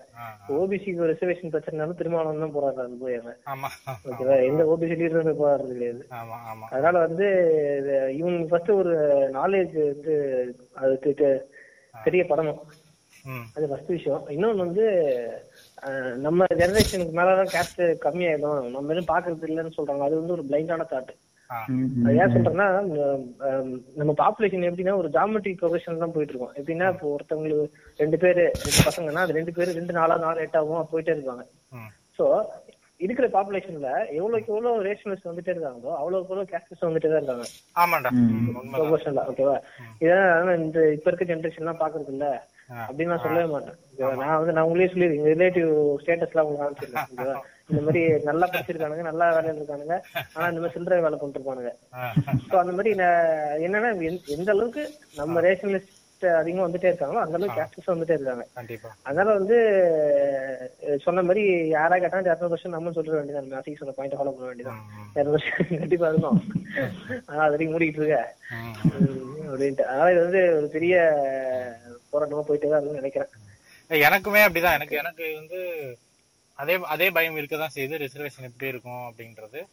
ஓபிசிக்கு ரிசர்வேஷன் பிரச்சனைனாலும் திருமாவளவன் தான் போராடுறாரு போய் ஓகேவா எந்த ஓபிசி லீடரும் போராடுறது கிடையாது. அதனால வந்து இவங்க ஃபர்ஸ்ட் ஒரு நாலேஜ் வந்து அதுக்கு தெரிய படணும் அது ஃபர்ஸ்ட் விஷயம். இன்னொன்னு வந்து நம்ம ஜெனரேஷனுக்கு மேலதான் கேஸ்ட் கம்மியாயிடும். நம்ம எதுவும் பாக்குறது இல்லைன்னு சொல்றாங்க. அது வந்து ஒரு பிளைண்டான தாட் ஏன் சொல்றேன்னா நம்ம பாப்புலேஷன் எப்படின்னா ஒரு ஜாமெட்ரி ப்ரொஃபஷன் தான் போயிட்டு இருக்கோம். எப்படின்னா இப்போ ஒருத்தவங்களுக்கு ரெண்டு பேரு ரெண்டு பசங்கன்னா அது ரெண்டு பேரு ரெண்டு நாளா நாலு எட்டாவும் போயிட்டே இருப்பாங்க. சோ இருக்கிற பாப்புலேஷன்ல எவ்வளவுக்கு எவ்வளவு ரேஷனலிஸ்ட் வந்துட்டே இருக்காங்களோ அவ்வளவுக்கு எவ்வளவு கேஸ்டிஸ்ட் வந்துட்டே தான் இருக்காங்க. ப்ரொபோஷன்ல ஓகேவா இதான் இந்த இப்ப இருக்க ஜென்ரேஷன் எல்லாம் பாக்குறது இல்ல. அப்படின்னு நான் சொல்லவே மாட்டேன்? நான் வந்து நான் உங்களே சொல்லி எங்க ரிலேட்டிவ் ஸ்டேட்டஸ் எல்லாம் உங்களுக்கு ஓகேவா? இந்த மாதிரி நல்லா படிச்சிருக்கானுங்க நல்லா வேலையில இருக்கானுங்க ஆனா இந்த மாதிரி சில்லறை வேலை ஆ, சோ அந்த மாதிரி என்னன்னா எந்த- எந்த அளவுக்கு நம்ம ரேஷனலிஸ்ட் அதிகமா வந்துட்டே இருக்காங்களோ அந்த அளவுக்கு கேஸ்டிஸ்ட் வந்துட்டே இருக்காங்க. அதனால வந்து சொன்ன மாதிரி யாரா கேட்டாலும் இரநூறு வருஷம் நம்ம சொல்ற வேண்டியதான் நான் சொன்ன பாயிண்ட் ஃபாலோ பண்ண வேண்டியதான் இரநூறு வருஷம் கண்டிப்பா இருக்கும். ஆனா அது வரைக்கும் மூடிக்கிட்டு இருக்க. அப்படின்ட்டு. அதனால இது வந்து ஒரு பெரிய போராட்டமா போயிட்டே தான் இருக்கும்னு நினைக்கிறேன். எனக்குமே அப்படிதான். எனக்கு எனக்கு வந்து அதே அதே பயம் இருக்கதான் செய்யுது. ரிசர்வேஷன் எப்படி இருக்கும் அப்படின்றது.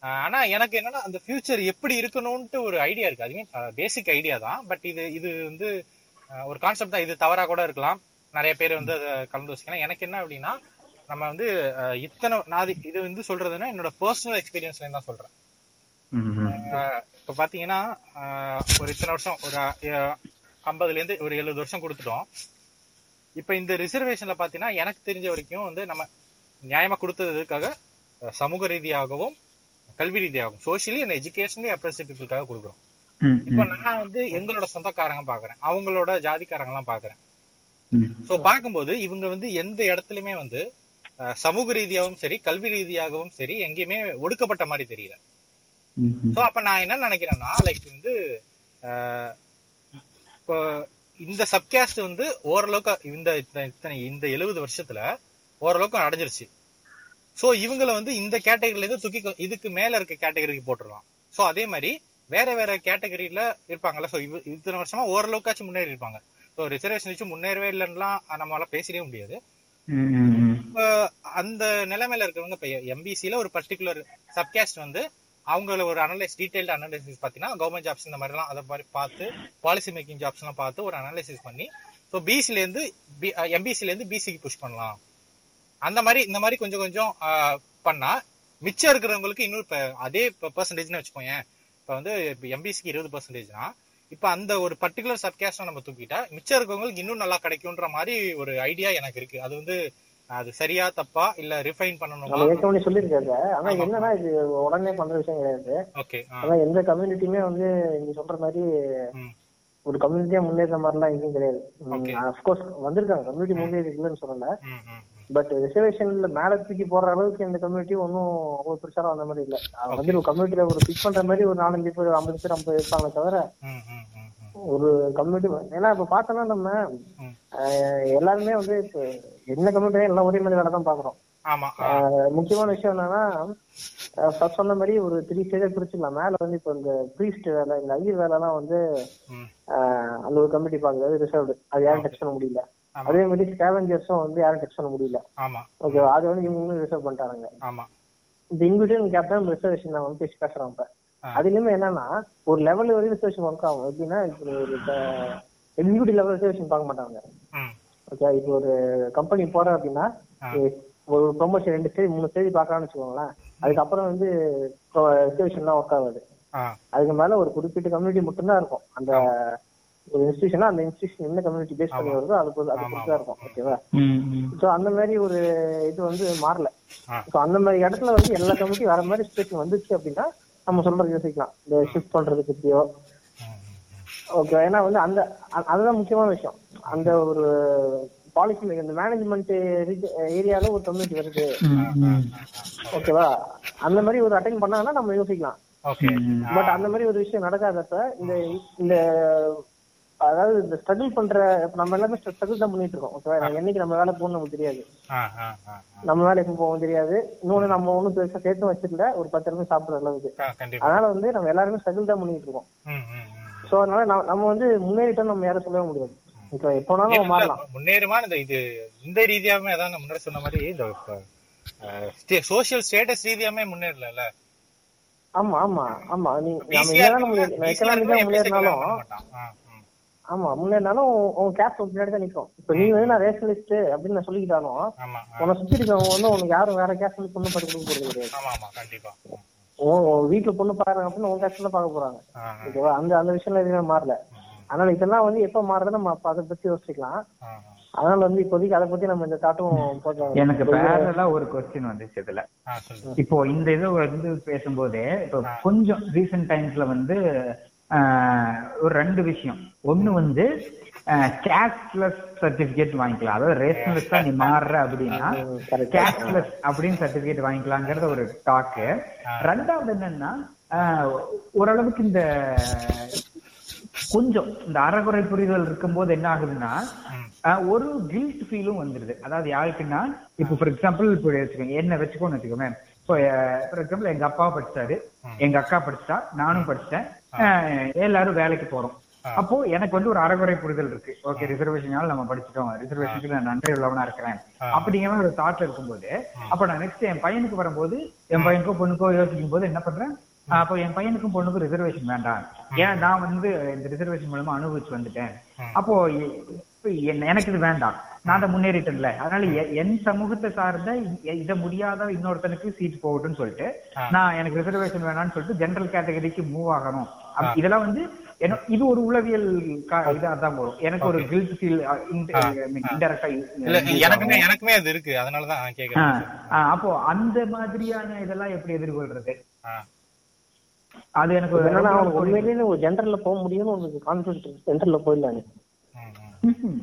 ஆனா எனக்கு என்னன்னா அந்த ஃபியூச்சர் எப்படி இருக்கணும்ட்டு ஒரு ஐடியா இருக்கு. அதுமே பேசிக் ஐடியா தான். பட் இது இது வந்து ஒரு கான்செப்ட் தான். இது தவறா கூட இருக்கலாம். நிறைய பேர் வந்து அதை கலந்து வச்சுக்கலாம் எனக்கு என்ன அப்படின்னா நம்ம வந்து இத்தனை நான் இது- வந்து சொல்றதுன்னா என்னோட பர்சனல் எக்ஸ்பீரியன்ஸ்ல தான் சொல்றேன். இப்ப பாத்தீங்கன்னா ஒரு இத்தனை வருஷம் ஒரு ஐம்பதுல இருந்து ஒரு எழுபது வருஷம் கொடுத்துட்டோம். இப்ப இந்த ரிசர்வேஷன்ல பாத்தீங்கன்னா எனக்கு தெரிஞ்ச வரைக்கும் வந்து நம்ம நியாயமா கொடுத்ததுக்காக சமூக ரீதியாகவும் கல்வி ரீதியாகவும் சோசியலி அண்ட் எஜுகேஷனலி அப்ரஸிவ் பீப்புளுக்காக கொடுக்குறோம். இப்ப நான் வந்து எங்களோட சொந்தக்காரங்க பாக்குறேன். அவங்களோட ஜாதிக்காரங்க எல்லாம் பாக்குறேன் சோ பார்க்கும்போது இவங்க வந்து எந்த இடத்துலயுமே வந்து சமூக ரீதியாகவும் சரி கல்வி ரீதியாகவும் சரி எங்கேயுமே ஒடுக்கப்பட்ட மாதிரி தெரியல. சோ அப்ப நான் என்ன நினைக்கிறேன்னா லைக் வந்து இப்போ இந்த சப்காஸ்ட் வந்து ஓரளவுக்கு இந்த இத்தனை- இந்த எழுபது வருஷத்துல ஓரளவுக்கு அடைஞ்சிருச்சு. சோ இவங்கள வந்து இந்த கேட்டகரியில இருந்து தூக்கி இதுக்கு மேல இருக்க கேட்டகரிக்கு போட்டுடலாம். சோ அதே மாதிரி வேற வேற கேட்டகரியில இருப்பாங்கல்ல. சோ இவ இத்தனை வருஷமா ஓரளவுக்காச்சும் முன்னேறி இருப்பாங்க. சோ ரிசர்வேஷன் வச்சு முன்னேறவே இல்லைன்னுலாம் நம்மளால பேசவே முடியாது. அந்த நிலைமையில இருக்கிறவங்க இப்ப எம்பிசில ஒரு பர்டிகுலர் சப்காஸ்ட் வந்து அவங்கள ஒரு அனலைஸ் டீடைல்டு அனலைசிஸ் பார்த்தீங்கன்னா கவர்மெண்ட் ஜாப்ஸ் இந்த மாதிரிலாம் அதை மாதிரி பார்த்து பாலிசி மேக்கிங் ஜாப்ஸ்லாம் பார்த்து ஒரு அனலைசிஸ் பண்ணி ஸோ பிசிலேருந்து பி எம்பிசிலேருந்து பிசிக்கு புஷ் பண்ணலாம். அந்த மாதிரி இந்த மாதிரி கொஞ்சம் கொஞ்சம் பண்ணால் பண்ணா மிச்சம் இருக்கிறவங்களுக்கு இன்னும் இப்போ அதே பர்சன்டேஜ்னு வச்சுக்கோங்க இப்போ வந்து எம்பிசிக்கு இருபது பர்சன்டேஜ்னா இப்போ அந்த ஒரு பர்டிகுலர் சப்கேஸ்டை நம்ம தூக்கிட்டா மிச்சம் இருக்கிறவங்களுக்கு இன்னும் நல்லா கிடைக்கும்ன்ற மாதிரி ஒரு ஐடியா எனக்கு இருக்கு. அது வந்து அது சரியா தப்பா இல்ல ரிஃபைன் பண்ணணுமா? நம்ம ஏற்கனவே சொல்லியிருக்காங்க ஆனா என்னன்னா இது உடனே பண்ற விஷயம் கிடையாது. ஓகே ஆனா எந்த கம்யூனிட்டியுமே வந்து நீங்க சொல்ற மாதிரி ஒரு கம்யூனிட்டியா முன்னேற மாதிரிலாம் எங்கேயும் கிடையாது. அப்கோர்ஸ் வந்திருக்காங்க. கம்யூனிட்டி முன்னேறி இல்லைன்னு சொல்லல. பட் ரிசர்வேஷன்ல மேல தூக்கி போடுற அளவுக்கு இந்த கம்யூனிட்டி ஒன்றும் அவ்வளவு பெருசாலாம் அந்த மாதிரி இல்ல. வந்து ஒரு கம்யூனிட்டியில ஒரு பிக் பண்ற மாதிரி ஒரு நாலஞ்சு பேர் ஐம்பது பேர் ஐம்பது இருப்பாங்க தவிர ஒரு கம்யூனிட்டி ஏன்னா இப்ப பார்த்தோம்னா நம்ம எல்லாருமே வந்து இப்ப என்ன கம்யூனிட்டி எல்லாம் ஒரே மாதிரி வேலை தான் பாக்குறோம் முக்கியமான விஷயம் என்னன்னா ஃபர்ஸ்ட் சொன்ன மாதிரி ஒரு த்ரீ ஸ்டேஜா பிரிச்சுக்கலாம். மேல வந்து இப்போ இந்த ப்ரீஸ்ட் வேலை இந்த ஐயர் வேலைலாம் வந்து ம். ஆஹ், அந்த ஒரு கமிட்டி பாக்குறது ரிசர்வ்டு அது யாரும் டச் பண்ண முடியல. அதே மாதிரி ஸ்கேவஞ்சர்ஸும் வந்து யாரும் டச் பண்ண முடியல. ஓகே அது வந்து இவங்க ரிசர்வ் பண்ணிட்டாங்க இந்த இன்விடேஷன் கேப்டன் ரிசர்வேஷன் நான் வந்து பேசி பேசுறேன் இப்ப. அதுலயுமே என்னன்னா ஒரு லெவல் வரைக்கும் ரிசர்வேஷன் ஒர்க் ஆகும். எப்படின்னா இப்போ ஒரு எக்ஸிக்யூட்டிவ் லெவல் ரிசர்வேஷன் பார்க்க மாட்டாங்க. ம். ஓகே இப்போ ஒரு கம்பெனி போறேன் அப்படின்னா ஒரு ப்ரொமோஷன் ரெண்டு ஸ்டேஜ் மூணு ஸ்டேஜ் பார்க்கலாம்னு வச்சுக்கோங்களேன். அதுக்கப்புறம் வந்து ரிசர்வேஷன்லாம் ஒர்க் ஆகாது. அதுக்கு மேல ஒரு குறிப்பிட்ட கம்யூனிட்டி மட்டும்தான் இருக்கும். அந்த ஒரு இன்ஸ்டியூஷனா அந்த இன்ஸ்டியூஷன் என்ன கம்யூனிட்டி பேஸ் பண்ணி வருதோ அது அது பொறுத்து தான் இருக்கும். ஓகேவா. சோ அந்த மாதிரி ஒரு இது வந்து மாறல. சோ அந்த மாதிரி இடத்துல வந்து எல்லா கமிட்டி வர மாதிரி சுச்சுவேஷன் வந்துச்சு அப்படின்னா நம்ம சொல்றது யோசிக்கலாம். இந்த ஷிஃப்ட் பண்றது பத்தியோ. ஓகே ஏன்னா வந்து அந்த அதுதான் முக்கியமான விஷயம். அந்த ஒரு பாலிசி இந்த மேனேஜ்மெண்ட் ஏரியால ஒரு கம்யூனிட்டி வருது. ஓகேவா அந்த மாதிரி ஒரு அட்டைன் பண்ணாங்கன்னா நம்ம யோசிக்கலாம். பட் அந்த மாதிரி ஒரு விஷயம் நடக்காதப்ப இந்த இந்த அதாவது இந்த ஸ்ட்ரகிள் பண்ற நம்ம எல்லாமே ஸ்ட்ரகிள் தான் பண்ணிட்டு இருக்கோம். ஓகேவா என்னைக்கு நம்ம வேலை போகணும் நமக்கு தெரியாது. நம்ம வேலை எப்போ போகவும் தெரியாது. இன்னொன்னு நம்ம ஒண்ணும் பெருசா சேர்த்து வச்சிருந்த ஒரு பத்து ரூபாய் சாப்பிடுற அளவுக்கு. அதனால வந்து நம்ம எல்லாருமே ஸ்ட்ரகிள் தான் பண்ணிட்டு இருக்கோம். சோ அதனால நம்ம- வந்து முன்னேறிட்டோம் நம்ம யாரும் சொல்லவே முடியாது. இப்போ எப்போனாலும் நம்ம மாறலாம். முன்னேறுமா? இந்த இது இந்த ரீதியாவே அதான் முன்னாடி சொன்ன மாதிரி இந்த சோசியல் ஸ்டேட்டஸ் ரீதியாமே முன்னேறல ஆமா ஆமா ஆமா. நீ நம்ம எக்கனாமிக்கா முன்னேறினாலும் ஆமா முன்னேனாலும் உன் கேஸ்ட் பின்னாடி தான் நிக்கும். இப்ப நீ வந்து நான் ரேஷனலிஸ்ட் அப்படின்னு நான் சொல்லிக்கிட்டாலும் உன்னை சுத்தி இருக்கவங்க வந்து உனக்கு யாரும் வேற கேஸ்ட் வந்து பொண்ணு பார்த்து கொடுக்க போறது கிடையாது. உன் வீட்டுல பொண்ணு பாருங்க அப்படின்னு உன் கேஸ்ட்ல பார்க்க போறாங்க. ஓகேவா? அந்த அந்த விஷயம்ல எதுவுமே மாறல. அதனால இதெல்லாம் வந்து எப்ப மாறுதுன்னு நம்ம அதை பத்தி யோசிக்கலாம். அதனால வந்து இப்போதைக்கு அதை பத்தி நம்ம இந்த தாட்டும் போட்டோம். எனக்கு பேரலா ஒரு கொஸ்டின் வந்துச்சு இதுல. இப்போ இந்த இது வந்து பேசும்போதே இப்போ கொஞ்சம் ரீசெண்ட் டைம்ஸ்ல வந்து ஒரு ரெண்டு விஷயம். ஒண்ணு வந்து கேஷ்லெஸ் சர்டிபிகேட் வாங்கிக்கலாம். அதாவது ரேஷனலிஸ்டா நீ மாறுற அப்படின்னா. கேஷ்லெஸ் அப்படின்னு சர்டிபிகேட் வாங்கிக்கலாங்கிறது ஒரு டாக்கு ரெண்டாவது என்னன்னா ஓரளவுக்கு இந்த கொஞ்சம் இந்த அறகுறை புரிதல் இருக்கும்போது என்ன ஆகுதுன்னா ஒரு கில்ட் ஃபீலும் வந்துருது. அதாவது யாருக்குன்னா இப்போ ஃபார் எக்ஸாம்பிள் இப்போ வச்சுக்கோங்க என்ன வச்சுக்கோன்னு வச்சுக்கோங்க இப்போ ஃபார் எக்ஸாம்பிள் எங்க அப்பா படிச்சாரு. எங்க அக்கா படிச்சா நானும் படிச்சேன். எல்லாரும் வேலைக்கு போறோம். அப்போ எனக்கு வந்து ஒரு அறகுறை புரிதல் இருக்கு. ஓகே ரிசர்வேஷனால நம்ம படிச்சிட்டோம். ரிசர்வேஷனுக்கு நான் நன்றி உள்ளவனா இருக்கிறேன். அப்படிங்கிற ஒரு தாட்ல இருக்கும்போது அப்ப நான் நெக்ஸ்ட் என் பையனுக்கு வரும்போது என் பையனுக்கோ பொண்ணுக்கோ யோசிக்கும் போது என்ன பண்றேன்? அப்போ என் பையனுக்கும் பொண்ணுக்கும் ரிசர்வேஷன் வேண்டாம். ஏன் நான் வந்து இந்த ரிசர்வேஷன் மூலமா அனுபவிச்சு வந்துட்டேன்? அப்போ எனக்கு இது வேண்டாம். நான் அதை முன்னேறிட்டேன்ல. அதனால என் சமூகத்தை சார்ந்த இத முடியாத இன்னொருத்தனுக்கு சீட் போகட்டும்னு சொல்லிட்டு நான் எனக்கு ரிசர்வேஷன் வேணாம்னு சொல்லிட்டு ஜெனரல் கேட்டகரிக்கு மூவ் ஆகணும். இதெல்லாம் வந்து இது ஒரு உளவியல் கா- இதா தான் போகும் எனக்கு ஒரு கில்ட் ஃபீல் இன்டெரக்டா எனக்குமே எனக்குமே அது இருக்கு. அதனாலதான் கேக்குறேன். அப்போ அந்த மாதிரியான இதெல்லாம் எப்படி எதிர்கொள்றது? அது எனக்கு உண்மையிலேயே ஒரு ஜென்ரல்ல போக முடியும்னு கான்பிடன்ஸ் இருக்கு. ஜென்ரல்ல போயிடலாம்.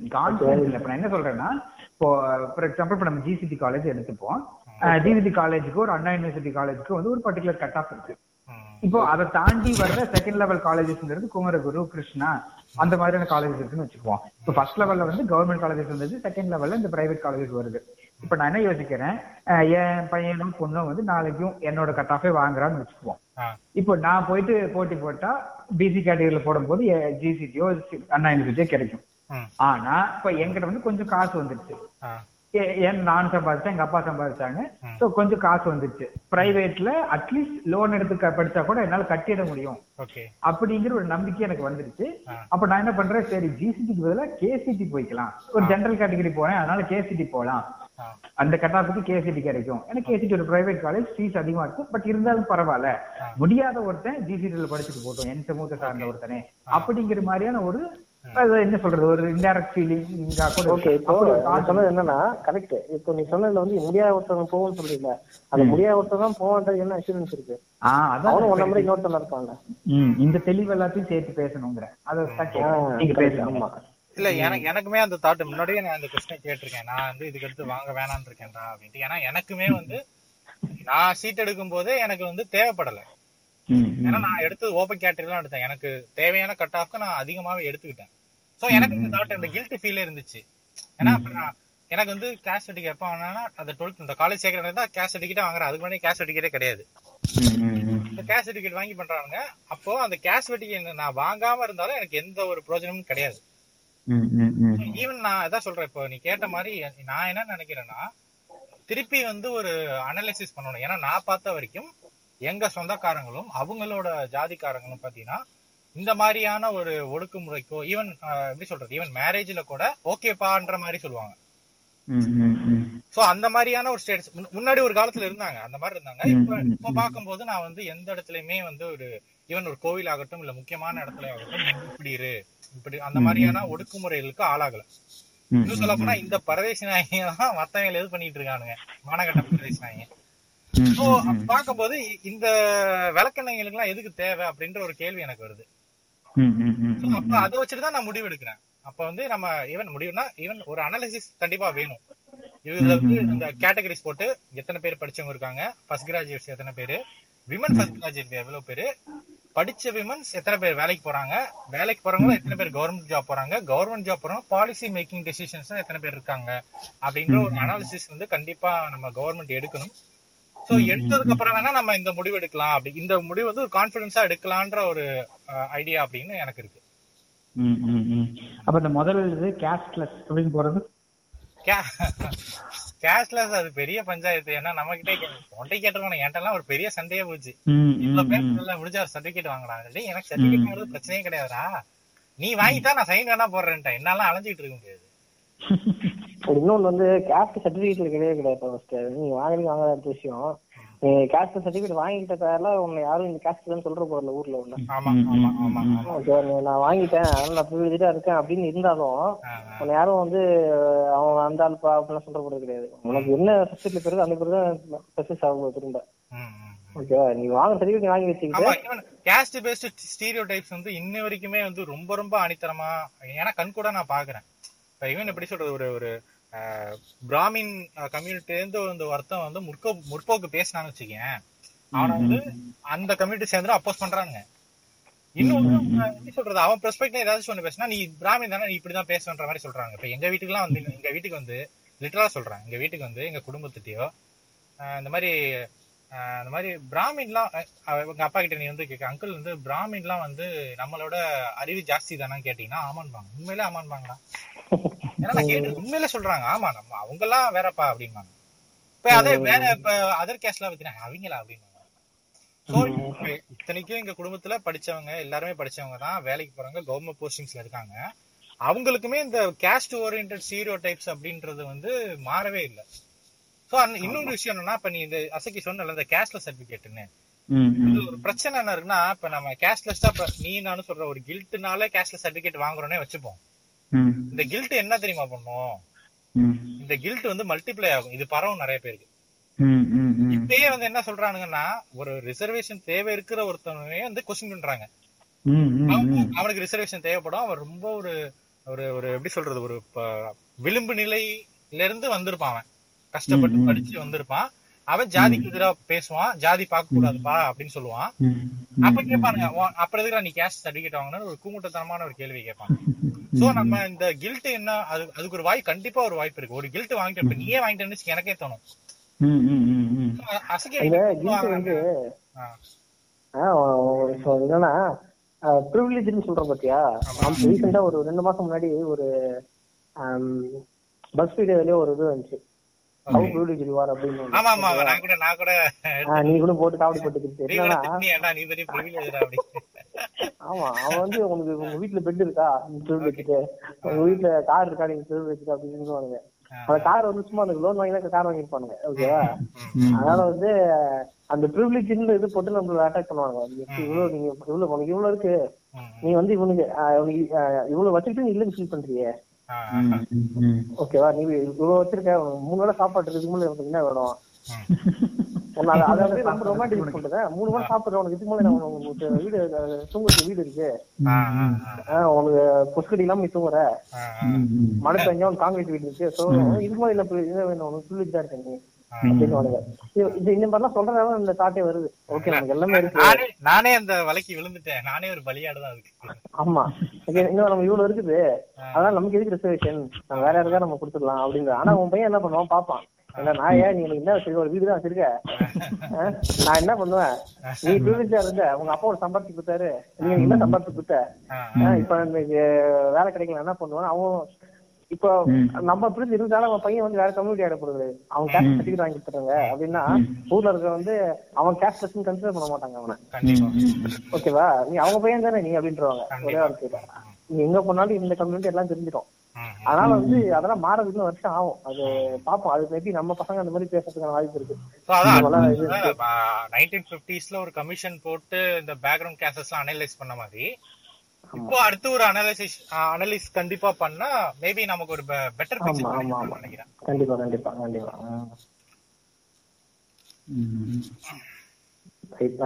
கான்பிடன்ஸ் இல்ல. இப்ப நான் என்ன சொல்றேன்னா இப்போ ஃபார் எக்ஸாம்பிள் இப்ப நம்ம ஜிசிடி காலேஜ் எடுத்துப்போம். ஜிசிடி காலேஜுக்கு ஒரு அண்ணா யூனிவர்சிட்டி காலேஜுக்கு வந்து ஒரு பர்டிகுலர் கட் ஆஃப் இருக்கு. இப்போ அதை தாண்டி வர்ற செகண்ட் லெவல் காலேஜஸ்ங்கிறது குமரகுரு கிருஷ்ணா அந்த மாதிரியான காலேஜஸ் இருக்குன்னு வச்சுக்குவோம். இப்போ ஃபர்ஸ்ட் லெவல்ல வந்து கவர்மெண்ட் காலேஜஸ் இருந்தது செகண்ட் லெவல்ல இந்த பிரைவேட் காலேஜஸ் வருது. இப்போ நான் என்ன யோசிக்கிறேன் என் பையனும் பொண்ணும் வந்து நாளைக்கும் என்னோட கட் ஆஃபே வாங்குறான்னு வச்சுக்குவோம். இப்போ நான் போயிட்டு போட்டி போட்டா பிசி கேட்டகரியில போடும்போது ஜிசிடியோ அண்ணா யூனிவர்சிட்டியோ கிடைக்கும். ஆனா இப்ப என்கிட்ட வந்து கொஞ்சம் காசு வந்துருச்சு. ஏன் நான் சம்பாதிச்சேன் எங்க அப்பா சம்பாதிச்சாங்க. சோ கொஞ்சம் காசு வந்துருச்சு. பிரைவேட்ல அட்லீஸ்ட் லோன் எடுத்து படிச்சா கூட என்னால கட்டிட முடியும். அப்படிங்கிற ஒரு நம்பிக்கை எனக்கு வந்துருச்சு. அப்ப நான் என்ன பண்றேன்? சரி ஜிசிடிக்கு பதிலா கேசிடி போய்க்கலாம். ஒரு ஜெனரல் கேட்டகரி போறேன் அதனால கேசிடி போலாம். அந்த கட்டாப்புக்கு கேசிடி கிடைக்கும். ஏன்னா கேசிடி ஒரு பிரைவேட் காலேஜ் ஃபீஸ் அதிகமா இருக்கும் பட் இருந்தாலும் பரவாயில்ல. முடியாத ஒருத்தன் ஜிசிடில படிச்சுட்டு போட்டோம் என் சமூகத்தை சார்ந்த ஒருத்தனே. அப்படிங்கிற மாதிரியான ஒரு அது என்ன சொல்றது? ஒரு இன்டைரக்ட் ஃபீலிங் ஓகே இப்போ நான் சொன்னது என்னன்னா கரெக்ட் இப்போ நீ சொன்னதுல வந்து முடியாத ஒருத்தவங்க போவோம்னு சொல்றீங்க. அந்த முடியாத ஒருத்தர் தான் போவான்றது என்ன அஷூரன்ஸ் இருக்கு? அவனும் ஒன்ன மாதிரி இன்னொருத்தன் இருப்பாங்க ம், இந்த தெளிவு எல்லாத்தையும் சேர்த்து பேசணுங்கிற. அதை. நீங்க பேசணும் இல்ல எனக்கு எனக்குமே அந்த தாட் முன்னாடியே நான் அந்த கொஸ்டின் கேட்டிருக்கேன். நான் வந்து இதுக்கு அடுத்து வாங்க வேணாம்னு இருக்கேன்டா அப்படின்ட்டு. ஏன்னா எனக்குமே வந்து நான் சீட் எடுக்கும் போதே எனக்கு வந்து தேவைப்படல. ஏன்னா நான் எடுத்தது ஓபன் கேட்டரி தான் எடுத்தேன். எனக்கு தேவையான கட் ஆஃப்க்கு நான் அதிகமாவே எடுத்துக்கிட்டேன். சோ எனக்கு இந்த தாட் இந்த கில்ட் ஃபீலே இருந்துச்சு. ஏன்னா எனக்கு வந்து கேஷ் சர்டிஃபிகேட் எப்ப வாங்கினா அந்த டுவெல்த் இந்த காலேஜ் சேர்க்கறது தான் கேஷ் சர்டிஃபிகேட் வாங்குறேன். அதுக்கு முன்னாடி கேஷ் சர்டிஃபிகேட்டே கிடையாது. இந்த கேஷ் சர்டிஃபிகேட் வாங்கி பண்றாங்க அப்போ அந்த கேஷ் சர்டிஃபிகேட் நான் வாங்காம இருந்தாலும் எனக்கு எந்த ஒரு பிரயோஜனமும் கிடையாது. ஈவன் நான் அதான் சொல்றேன் இப்போ நீ கேட்ட மாதிரி நான் என்ன நினைக்கிறேன்னா திருப்பி வந்து ஒரு அனலைசிஸ் பண்ணணும். ஏன்னா நான் பார்த்த வரைக்கும் எங்க சொந்தக்காரங்களும் அவங்களோட ஜாதிக்காரங்களும் பாத்தீங்கன்னா இந்த மாதிரியான ஒரு ஒடுக்குமுறைக்கோ ஈவன் எப்படி சொல்றது ஈவன் மேரேஜ்ல கூட ஓகேப்பான்ற மாதிரி சொல்லுவாங்க. சோ அந்த மாதிரியான ஒரு ஸ்டேட்ஸ் முன்னாடி ஒரு காலத்துல இருந்தாங்க அந்த மாதிரி இருந்தாங்க. இப்ப இப்ப பார்க்கும்போது நான் வந்து எந்த இடத்துலயுமே வந்து ஒரு ஈவன் ஒரு கோவில் ஆகட்டும் இல்ல முக்கியமான இடத்துல ஆகட்டும் இப்படி இரு. இப்படி அந்த மாதிரியான ஒடுக்குமுறைகளுக்கு ஆளாகல. இன்னும் சொல்ல போனா இந்த பரதேசி நாயங்க தான் மத்தவங்க எது பண்ணிட்டு இருக்கானுங்க. மானகட்ட பரதேசி நாயங்க சோ பார்க்கும்போது இந்த விளக்கெண்ணங்களுக்கு எல்லாம் எதுக்கு தேவை அப்படின்ற ஒரு கேள்வி எனக்கு வருது. அப்ப அதை வச்சுட்டு தான் நான் முடிவு எடுக்கிறேன் அப்ப வந்து நம்ம ஈவன் முடிவுனா ஈவன் ஒரு அனாலிசிஸ் கண்டிப்பா வேணும். இதுல வந்து இந்த கேட்டகரிஸ் போட்டு எத்தனை பேர் படிச்சவங்க இருக்காங்க ஃபர்ஸ்ட் கிராஜுவேட்ஸ் எத்தனை பேரு விமன் ஃபர்ஸ்ட் கிராஜுவேட் எவ்வளவு பேரு படிச்ச விமன்ஸ் எத்தனை பேர் வேலைக்கு போறாங்க வேலைக்கு போறவங்க எத்தனை பேர் கவர்மெண்ட் ஜாப் போறாங்க கவர்மெண்ட் ஜாப் போறவங்க பாலிசி மேக்கிங் டெசிஷன்ஸ் எத்தனை பேர் இருக்காங்க அப்படின்ற ஒரு அனாலிசிஸ் வந்து கண்டிப்பா நம்ம கவர்மெண்ட் எடுக்கணும். சோ எடுத்ததுக்கு அப்புறம் வேணா நம்ம இந்த முடிவு எடுக்கலாம். அப்படி இந்த முடிவு வந்து ஒரு கான்பிடன்ஸா எடுக்கலான்ற ஒரு ஐடியா அப்படின்னு எனக்கு இருக்கு. அப்ப இந்த முதல் இது கேஷ்லெஸ் அப்படின்னு போறது? கேஷ்லெஸ் அது பெரிய பஞ்சாயத்து. ஏன்னா நம்ம கிட்டே உன்ட்டே கேட்டிருக்கோம். என்கிட்ட ஒரு பெரிய சண்டையே போச்சு. இவ்வளவு பேர் முடிஞ்ச ஒரு சர்டிபிகேட் வாங்குறாங்க டேய், எனக்கு சர்டிபிகேட் பிரச்சனையே கிடையாதுடா. நீ வாங்கிட்டா நான் சைன் வேணா போடுறேன்ட்டேன். என்னால அலைஞ்சிட்டு இருக்க முடியாது. இன்னொன்னு வந்து கேஸ்ட் சர்டிபிகேட்ல கிடையவே கிடையாது ஃபர்ஸ்ட் நீங்க வாங்குறீங்க வாங்காத விஷயம். நீ கேஸ்ட் சர்டிபிகேட் வாங்கிட்ட பேர்ல உன்னை யாரும் இந்த கேஸ்ட் தான் சொல்ற போறல ஊர்ல உள்ள. ஆமா ஆமா ஆமா ஆமா ஓகே நான் வாங்கிட்டேன் அதனால நான் ப்ரிவிலேஜா இருக்கேன் அப்படின்னு இருந்தாலும். உன்னை யாரும் வந்து அவன் அந்த ஆள்பா அப்படிலாம் சொல்ற போறது கிடையாது. உனக்கு என்ன சப்ஜெக்ட்ல பிறகு அந்த பிறகு தான் சக்சஸ் ஆகும் திரும்ப. ஓகேவா நீ வாங்குற சர்டிபிகேட் நீ வாங்கி வச்சுக்கிட்டு. கேஸ்ட் பேஸ்ட் ஸ்டீரியோ டைப்ஸ் வந்து இன்ன வரைக்குமே வந்து ரொம்ப ரொம்ப அனித்தரமா ஏன்னா கண் கூட நான் பாக்குறேன். ஈவன் எப்படி சொல்றது ஒரு ஒரு பிராமின் கம்யூனிட்டில இருந்து வந்து ஒருத்தன் வந்து முற்போ முற்போக்கு பேசினான்னு வச்சுக்கேன். அவனை வந்து அந்த கம்யூனிட்டி சேர்ந்து அப்போஸ் பண்றாங்க இன்னொன்னு அஹ், எப்படி சொல்றது அவன் பெர்ஸ்பெக்டிவ் ஏதாச்சும் ஒண்ணு பேசினா நீ பிராமின் தானே நீ இப்படிதான் பேசுன்ற மாதிரி சொல்றாங்க. இப்ப எங்க வீட்டுக்குலாம் வந்து எங்க வீட்டுக்கு வந்து லிட்டரலா சொல்றேன். எங்க வீட்டுக்கு வந்து எங்க குடும்பத்திட்டயோ இந்த மாதிரி இந்த மாதிரி பிராமின்லாம் உங்க அப்பா கிட்ட நீ வந்து கேட்க அங்கிள் வந்து பிராமின்லாம் வந்து நம்மளோட அறிவு ஜாஸ்தி தானே கேட்டீங்கன்னா ஆமான்பாங்க. உண்மையிலே ஆமான்பாங்களா ஏன்னா நான் கேட்டு உண்மையிலே சொல்றாங்க. ஆமா நம்ம அவங்க எல்லாம் வேறப்பா அப்படிம்பாங்க. இப்ப அதே வேற இப்ப அதர் கேஸ்ட்லாம் பத்தினா அவங்களா அப்படிம்பாங்க. இத்தனைக்கும் எங்க குடும்பத்துல படிச்சவங்க எல்லாருமே படிச்சவங்க தான் வேலைக்கு போறாங்க கவர்மெண்ட் போஸ்டிங்ஸ்ல இருக்காங்க. அவங்களுக்குமே இந்த கேஸ்ட் ஓரியன்ட் ஸ்டீரியோ டைப்ஸ் அப்படின்றது வந்து மாறவே இல்லை. சோ இன்னொரு விஷயம் என்னன்னா இப்ப நீ இந்த அசக்கி சொன்னல இந்த கேஸ்ட்ல சர்டிபிகேட்னு. இது ஒரு பிரச்சனை என்ன இருக்குன்னா இப்ப நம்ம கேஷ்லெஸ்ஸா இப்ப நீ நானும் சொல்ற ஒரு கில்ட்னால கேஷ்ல சர்டிபிகேட் வாங்குறோன்னே வச்சுப்போம். இந்த கில்ட் என்ன தெரியுமா பண்ணும். இந்த கில்ட் வந்து மல்டிப்ளை ஆகும். இது பரவும் நிறைய பேருக்கு. இப்பயே வந்து என்ன சொல்றானுங்கன்னா ஒரு ரிசர்வேஷன் தேவை இருக்கிற ஒருத்தவனே வந்து கொஸ்டின் பண்றாங்க. அவனுக்கு ரிசர்வேஷன் தேவைப்படும். அவன் ரொம்ப ஒரு ஒரு ஒரு எப்படி சொல்றது ஒரு விளிம்பு நிலையில இருந்து வந்திருப்பான் அவன். கஷ்டப்பட்டு படிச்சு வந்திருப்பான். அவன் ஜாதிக்கு எதிரா பேசுவான். ஜாதி பார்க்க கூடாதுப்பா அப்படின்னு சொல்லுவான். அப்ப கேட்பானுங்க "உன் அப்புறம் எதுக்குடா நீ கேஷ் சர்டிபிகேட் வாங்கினு ஒரு கூமுட்டத்தனமான ஒரு கேள்வி கேட்பாங்க சோ நம்ம இந்த கில்ட் என்ன அது அதுக்கு ஒரு வாய் கண்டிப்பா ஒரு வாய்ப்பு இருக்கு. ஒரு கில்ட் வாங்கிட்டு நீயே வாங்கிட்டேன்னு எனக்கே தோணும். என்னன்னா ப்ரிவிலேஜ்னு சொல்றோம் பாத்தியா? ரீசெண்டா ஒரு ரெண்டு மாசம் முன்னாடி ஒரு பஸ் ஃபீடியோலயே ஒரு இது வந்துச்சு. ஆர் அப்படின்னு ஒண்ணு. ஆமா ஆமா நான் கூட நான் கூட ஆஹ் நீ கூட போட்டு காவடி போட்டுக்கிட்டு என்னன்னா நீ பெரிய ஆமா அவன் வந்து உனக்கு உங்க வீட்டுல பெட் இருக்கா? நீ திரும்ப வச்சுட்டு உங்க வீட்டுல கார் இருக்கா? நீங்க திரும்ப வச்சுட்டு அப்படின்னு சொல்லுவானுங்க. அந்த கார் வந்து சும்மா அந்த லோன் வாங்கி கார் வாங்கிருப்பானுங்க ஓகேவா அதனால வந்து அந்த ப்ரிவிலேஜ் இது போட்டு நம்மள அட்டாக் பண்ணுவாங்க இவ்வளவு நீங்க இவ்வளவு உனக்கு இவ்வளவு இருக்கு. நீ வந்து இவனுக்கு இவ்வளவு வச்சுக்கிட்டு இல்லைன்னு ஃபீல் பண்றியே. ஓகேவா நீ இவ்வளவு வச்சிருக்க மூணு வேளை சாப்பாடு இதுக்கு மேல உனக்கு என்ன வேணும்? அதை- வந்து ரொம்ப ரொமான்டிக் சொல்றேன் மூணு வேளை சாப்பிடுற உனக்கு இதுக்கு மேல? உனக்கு வீடு அஹ், தூங்குறதுக்கு வீடு இருக்கு. உனக்கு பொஸ்கடி இல்லாம நீ தூங்குற. மழை பெஞ்சா உனக்கு காங்கிரீட் வீடு இருக்கு. சோ இதுக்கு மேல இது வேணும் உனக்கு ப்ரிவிலேஜ் தான் இருக்க நீ. இது இந்த மாதிரிலாம் சொல்றதால இந்த தாட்டே வருது. ஓகே நமக்கு எல்லாமே இருக்கு. நானே நானே அந்த வலைக்கு விழுந்துட்டேன். நானே ஒரு பலியாடுதான் அதுக்கு. ஆமா. இன்னும் நம்ம இவ்வளவு இருக்குது. அதனால நமக்கு எதுக்கு ரிசர்வேஷன் நம்ம வேற யாருக்கா நம்ம கொடுத்துடலாம் அப்படிங்கிற. ஆனா உன் பையன் என்ன பண்ணுவான்? பாப்பான் நான் ஏன் நீ என்ன வச்சிருக்க? ஒரு வீடு தான் வச்சிருக்க? நான் என்ன பண்ணுவேன்? நீ இருந்த. உங்க அப்பா ஒரு சம்பாதிச்சு கொடுத்தாரு. நீ என்ன சம்பாதிச்சு கொடுத்த? இப்ப வேலை கிடைக்கல என்ன பண்ணுவான் அவன் இப்போ நம்ம பிரிஞ்சு இருந்தாலும் அவன் பையன் வந்து வேற கம்யூனிட்டி ஆயிடப்படுது அவன் கேஸ்ட் சர்டிஃபிகேட் வாங்கி தராங்க அப்படின்னா ஊர்ல இருக்க வந்து அவன் கேஸ்ட் பர்சன் கன்சிடர் பண்ண மாட்டாங்க அவனை. கண்டிப்பா. ஓகேவா நீ அவங்க பையன் தானே நீ அப்படின்றவாங்க. ஒரே வார்த்தையில நீ எங்க போனாலும் இந்த கம்யூனிட்டி எல்லாம் தெரிஞ்சிடும். அதனால வந்து அதெல்லாம் மாறதுக்கு வருஷம் ஆகும். அது பாப்போம் அது மேபி நம்ம பசங்க அந்த மாதிரி பேசுறதுக்கான வாய்ப்பு இருக்கு. நைன்டீன் பிப்டிஸ்ல ஒரு கமிஷன் போட்டு இந்த பேக்ரவுண்ட் கேசஸ் எல்லாம் அனலைஸ் பண்ண மாதிரி இப்போ அடுத்து ஒரு அனலைசிஸ் அனலைஸ் கண்டிப்பா பண்ணா மேபி நமக்கு ஒரு பெட்டர் பிக்சர் ஆமா ஆமா நினைக்கிறேன். கண்டிப்பா கண்டிப்பா கண்டிப்பா.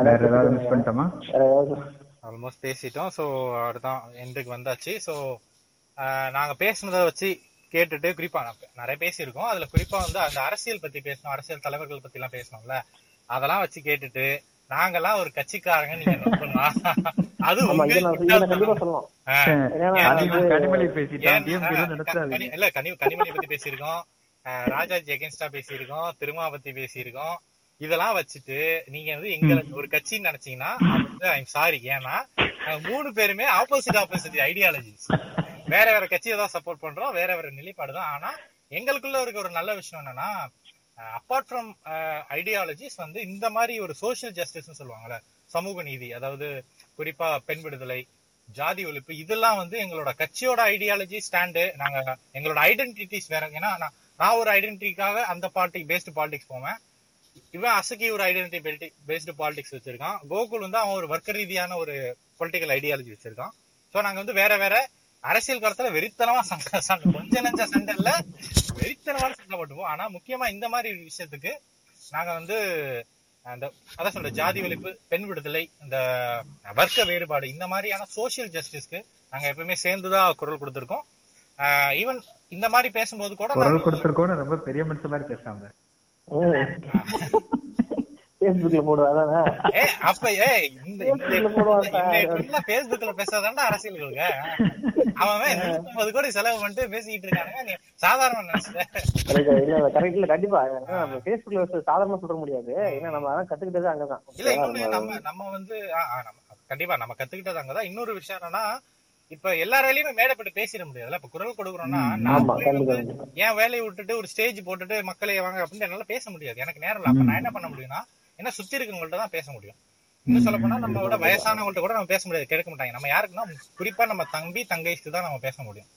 வேற ஏதாவது மிஸ் பண்ணிட்டோமா? ஆல்மோஸ்ட் பேசிட்டோம். சோ அடுதான் எண்டுக்கு வந்தாச்சு. சோ நாங்க பேசுனதை வச்சு கேட்டுட்டு குறிப்பா நான் நிறைய பேசியிருக்கோம். அதுல குறிப்பா வந்து அந்த அரசியல் பத்தி பேசணும் அரசியல் தலைவர்கள் பத்தி எல்லாம் பேசணும்ல. அதெல்லாம் வச்சு கேட்டுட்டு நாங்கெல்லாம் ஒரு கட்சிக்காரங்க நீங்க நம்பலாம் அது இல்ல கனி கனிமொழி பத்தி பேசியிருக்கோம். ராஜாஜி அகேன்ஸ்டா பேசியிருக்கோம் திருமா பத்தி பேசியிருக்கோம். இதெல்லாம் வச்சுட்டு நீங்க வந்து எங்களை ஒரு கட்சின்னு நினைச்சீங்கன்னா வந்து ஐம் சாரி ஏன்னா மூணு பேருமே ஆப்போசிட் ஆப்போசிட் ஐடியாலஜிஸ் வேற வேற கட்சியை தான் சப்போர்ட் பண்றோம் வேற வேற நிலைப்பாடு தான். ஆனா எங்களுக்குள்ள இருக்க ஒரு நல்ல விஷயம் என்னன்னா அப்பார்ட் ஃப்ரம் ஐடியாலஜிஸ் வந்து இந்த மாதிரி ஒரு சோஷியல் ஜஸ்டிஸ்ன்னு சொல்லுவாங்கல்ல சமூக நீதி அதாவது குறிப்பா பெண் விடுதலை ஜாதி ஒழிப்பு இதெல்லாம் வந்து எங்களோட கட்சியோட ஐடியாலஜி ஸ்டாண்டு நாங்க எங்களோட ஐடென்டிட்டிஸ் வேற ஏன்னா நான் ஒரு ஐடென்டிட்டிக்காக அந்த பார்ட்டி பேஸ்டு பாலிடிக்ஸ் போவேன். இவன் அசகி ஒரு ஐடென்டிட்டி பேஸ்டு பாலிடிக்ஸ் வச்சிருக்கான். கோகுல் வந்து அவன் ஒரு வர்க்க ரீதியான ஒரு பொலிட்டிக்கல் ஐடியாலஜி வச்சிருக்கான். ஸோ நாங்க வந்து வேற வேற அரசியல் காலத்துல வெறித்தனமா சண்டை சண்டை. கொஞ்ச நெஞ்ச சண்டை இல்ல. வெறித்தனமான சண்டை போட்டுப்போம் ஆனா முக்கியமா இந்த மாதிரி விஷயத்துக்கு நாங்க வந்து அந்த அதான் சொல்ற ஜாதி ஒழிப்பு பெண் விடுதலை இந்த வர்க்க வேறுபாடு இந்த மாதிரியான சோசியல் ஜஸ்டிஸ்க்கு நாங்க எப்பவுமே சேர்ந்துதான் குரல் கொடுத்திருக்கோம். ஈவன் இந்த மாதிரி பேசும்போது கூட குரல் கொடுத்துருக்கோன்னு ரொம்ப பெரிய மனுஷன் மாதிரி பேசுறாங்க. பேஸ்புக்ல போடுவா அதானே? ஏ அப்ப ஏ இந்த. பேஸ்புக்ல பேசாதான்டா அவன் நூத்தம்பது கோடி செலவு பண்ணிட்டு பேசிக்கிட்டு இருக்கானுங்க. நீ சாதாரண கண்டிப்பா. நம்ம பேஸ்புக்ல சாதாரணமா சொல்ல முடியாது. ஏன்னா நம்ம அதான் கத்துக்கிட்டது அங்கதான். இல்ல இன்னொன்னு நம்ம நம்ம வந்து கண்டிப்பா நம்ம கத்துக்கிட்டது அங்கதான். இன்னொரு விஷயம் என்னன்னா இப்ப எல்லாராலையுமே மேடைப்பட்டு பேசிட முடியாதுல்ல. இப்ப குரல் கொடுக்குறோம்னா என் வேலையை விட்டுட்டு ஒரு ஸ்டேஜ் போட்டுட்டு மக்களை வாங்க அப்படின்னு என்னால பேச முடியாது. எனக்கு நேரம் இல்ல. அப்ப நான் என்ன பண்ண முடியும்னா என்ன சுத்தி இருக்கவங்கள்ட்ட தான் பேச முடியும். இன்னும் சொல்ல போனா நம்மளோட வயசானவங்கள்ட்ட கூட நம்ம பேச முடியாது. கேட்க மாட்டாங்க. நம்ம யாருக்குன்னா குறிப்பா நம்ம தம்பி தங்கைக்கு தான் நம்ம பேச முடியும்.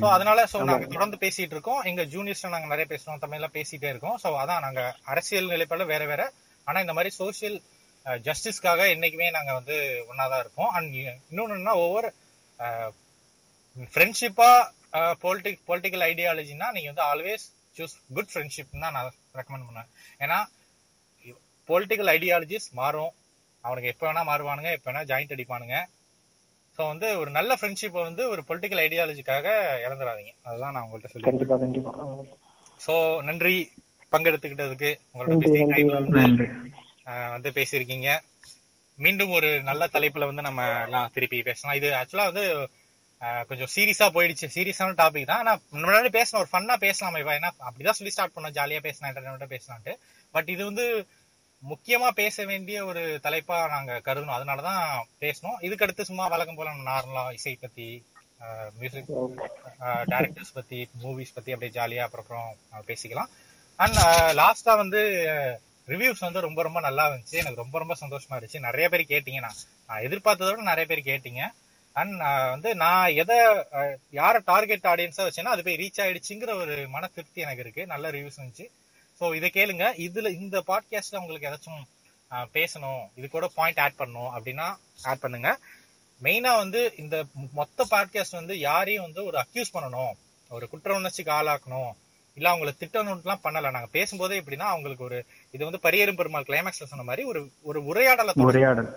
சோ அதனால சோ நாங்க தொடர்ந்து பேசிட்டு இருக்கோம். எங்க ஜூனியர்ஸ் நாங்க நிறைய பேசுறோம். தமிழ்ல பேசிட்டே இருக்கோம். சோ அதான் நாங்க அரசியல் நிலைப்பாடு வேற வேற. ஆனா இந்த மாதிரி சோசியல் ஜஸ்டிஸ்க்காக என்னைக்குமே நாங்க வந்து ஒன்னாதான் இருப்போம். அண்ட் இன்னொன்னு ஒவ்வொரு ஃப்ரெண்ட்ஷிப்பா பொலிட்டிக் பொலிட்டிக்கல் ஐடியாலஜினா நீங்க வந்து ஆல்வேஸ் சூஸ் குட் ஃப்ரெண்ட்ஷிப் தான் நான் ரெக்கமெண்ட் பண்ணுவேன். ஏன்னா பொலிட்டிக்கல் ஐடியாலஜிஸ் மாறும். அவனுக்கு எப்ப வேணா மாறுவானுங்க எப்ப வேணா ஜாயிண்ட் அடிப்பானுங்க. சோ வந்து ஒரு நல்ல ஃப்ரெண்ட்ஷிப்பை வந்து ஒரு பொலிட்டிக்கல் ஐடியாலஜிக்காக இழந்துடாதீங்க அதுதான் நான் உங்கள்ட்ட சொல்லி கண்டிப்பா கண்டிப்பா. சோ நன்றி பங்கெடுத்துக்கிட்டதுக்கு. உங்களோட வந்து, பேசியிருக்கீங்க. மீண்டும் ஒரு நல்ல தலைப்புல வந்து நம்ம எல்லாம் திருப்பி பேசலாம். இது ஆக்சுவலா வந்து கொஞ்சம் சீரியஸா போயிடுச்சு. சீரியஸான டாபிக் தான். ஆனா முன்னாடி பேசணும் ஒரு ஃபன்னா பேசலாம். இவ ஏன்னா அப்படிதான் சொல்லி ஸ்டார்ட் பண்ணோம். ஜாலியா பேசலாம் என்டர்டைன்மெண்டா பேசலான்ட்டு. பட் இது வந்து முக்கியமா பேச வேண்டிய ஒரு தலைப்பா நாங்க கருதணும். அதனாலதான் பேசணும். இதுக்கு அடுத்து சும்மா வழக்கம் போல நம்ம நார்மலா இசை பத்தி மியூசிக் டைரக்டர்ஸ் பத்தி மூவிஸ் பத்தி அப்படியே ஜாலியா அப்புறம் பேசிக்கலாம். அண்ட் லாஸ்டா வந்து ரிவ்யூஸ் வந்து ரொம்ப ரொம்ப நல்லா இருந்துச்சு. எனக்கு ரொம்ப ரொம்ப சந்தோஷமா இருந்துச்சு. நிறைய பேர் கேட்டீங்க. நான் நான் எதிர்பார்த்ததை விட நிறைய பேர் கேட்டீங்க. அண்ட் வந்து நான் எதை யார டார்கெட் ஆடியன்ஸா வச்சேன்னா அது போய் ரீச் ஆயிடுச்சுங்கிற ஒரு மன திருப்தி எனக்கு இருக்கு. நல்ல ரிவ்யூஸ் இருந்துச்சு. ஸோ இதை கேளுங்க. இதுல இந்த பாட்காஸ்ட்ல உங்களுக்கு ஏதாச்சும் பேசணும் இது கூட பாயிண்ட் ஆட் பண்ணணும் அப்படின்னா ஆட் பண்ணுங்க. மெயினா வந்து இந்த மொத்த பாட்காஸ்ட் வந்து யாரையும் வந்து ஒரு அக்யூஸ் பண்ணணும். ஒரு குற்ற உணர்ச்சிக்கு ஆளாக்கணும். இல்ல அவங்கள திட்டணும்லாம் பண்ணல. நாங்க பேசும்போதே எப்படின்னா அவங்களுக்கு ஒரு இது வந்து பரியரும் பெருமாள் கிளைமேக்ஸ்ல சொன்ன மாதிரி ஒரு ஒரு உரையாடலை. உரையாடல்.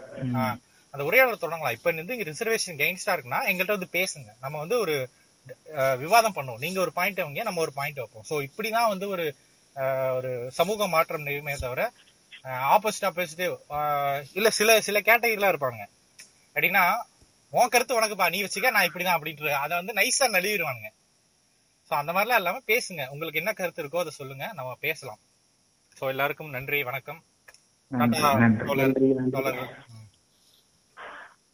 அந்த உரையாடலை தொடங்கலாம். இப்ப வந்து இங்க ரிசர்வேஷன் கெயின்ஸ்டா இருக்குன்னா எங்கள்கிட்ட வந்து பேசுங்க. நம்ம வந்து ஒரு விவாதம் பண்ணுவோம். நீங்க ஒரு பாயிண்ட் வைங்க நம்ம ஒரு பாயிண்ட் வைப்போம். சோ இப்படிதான் வந்து ஒரு ஒரு சமூக மாற்றம் நிகழுமே தவிர ஆப்போசிட் ஆப்போசிட் இல்ல சில சில கேட்டகரிலாம் இருப்பாங்க. அப்படின்னா உன் கருத்து உனக்குப்பா நீ வச்சுக்க நான் இப்படிதான் அப்படின்ட்டு அதை வந்து நைஸா நழுவிடுவானுங்க. சோ அந்த மாதிரிலாம் இல்லாம பேசுங்க. உங்களுக்கு என்ன கருத்து இருக்கோ அதை சொல்லுங்க. நம்ம பேசலாம். சோ எல்லாருக்கும் நன்றி வணக்கம். நன்றி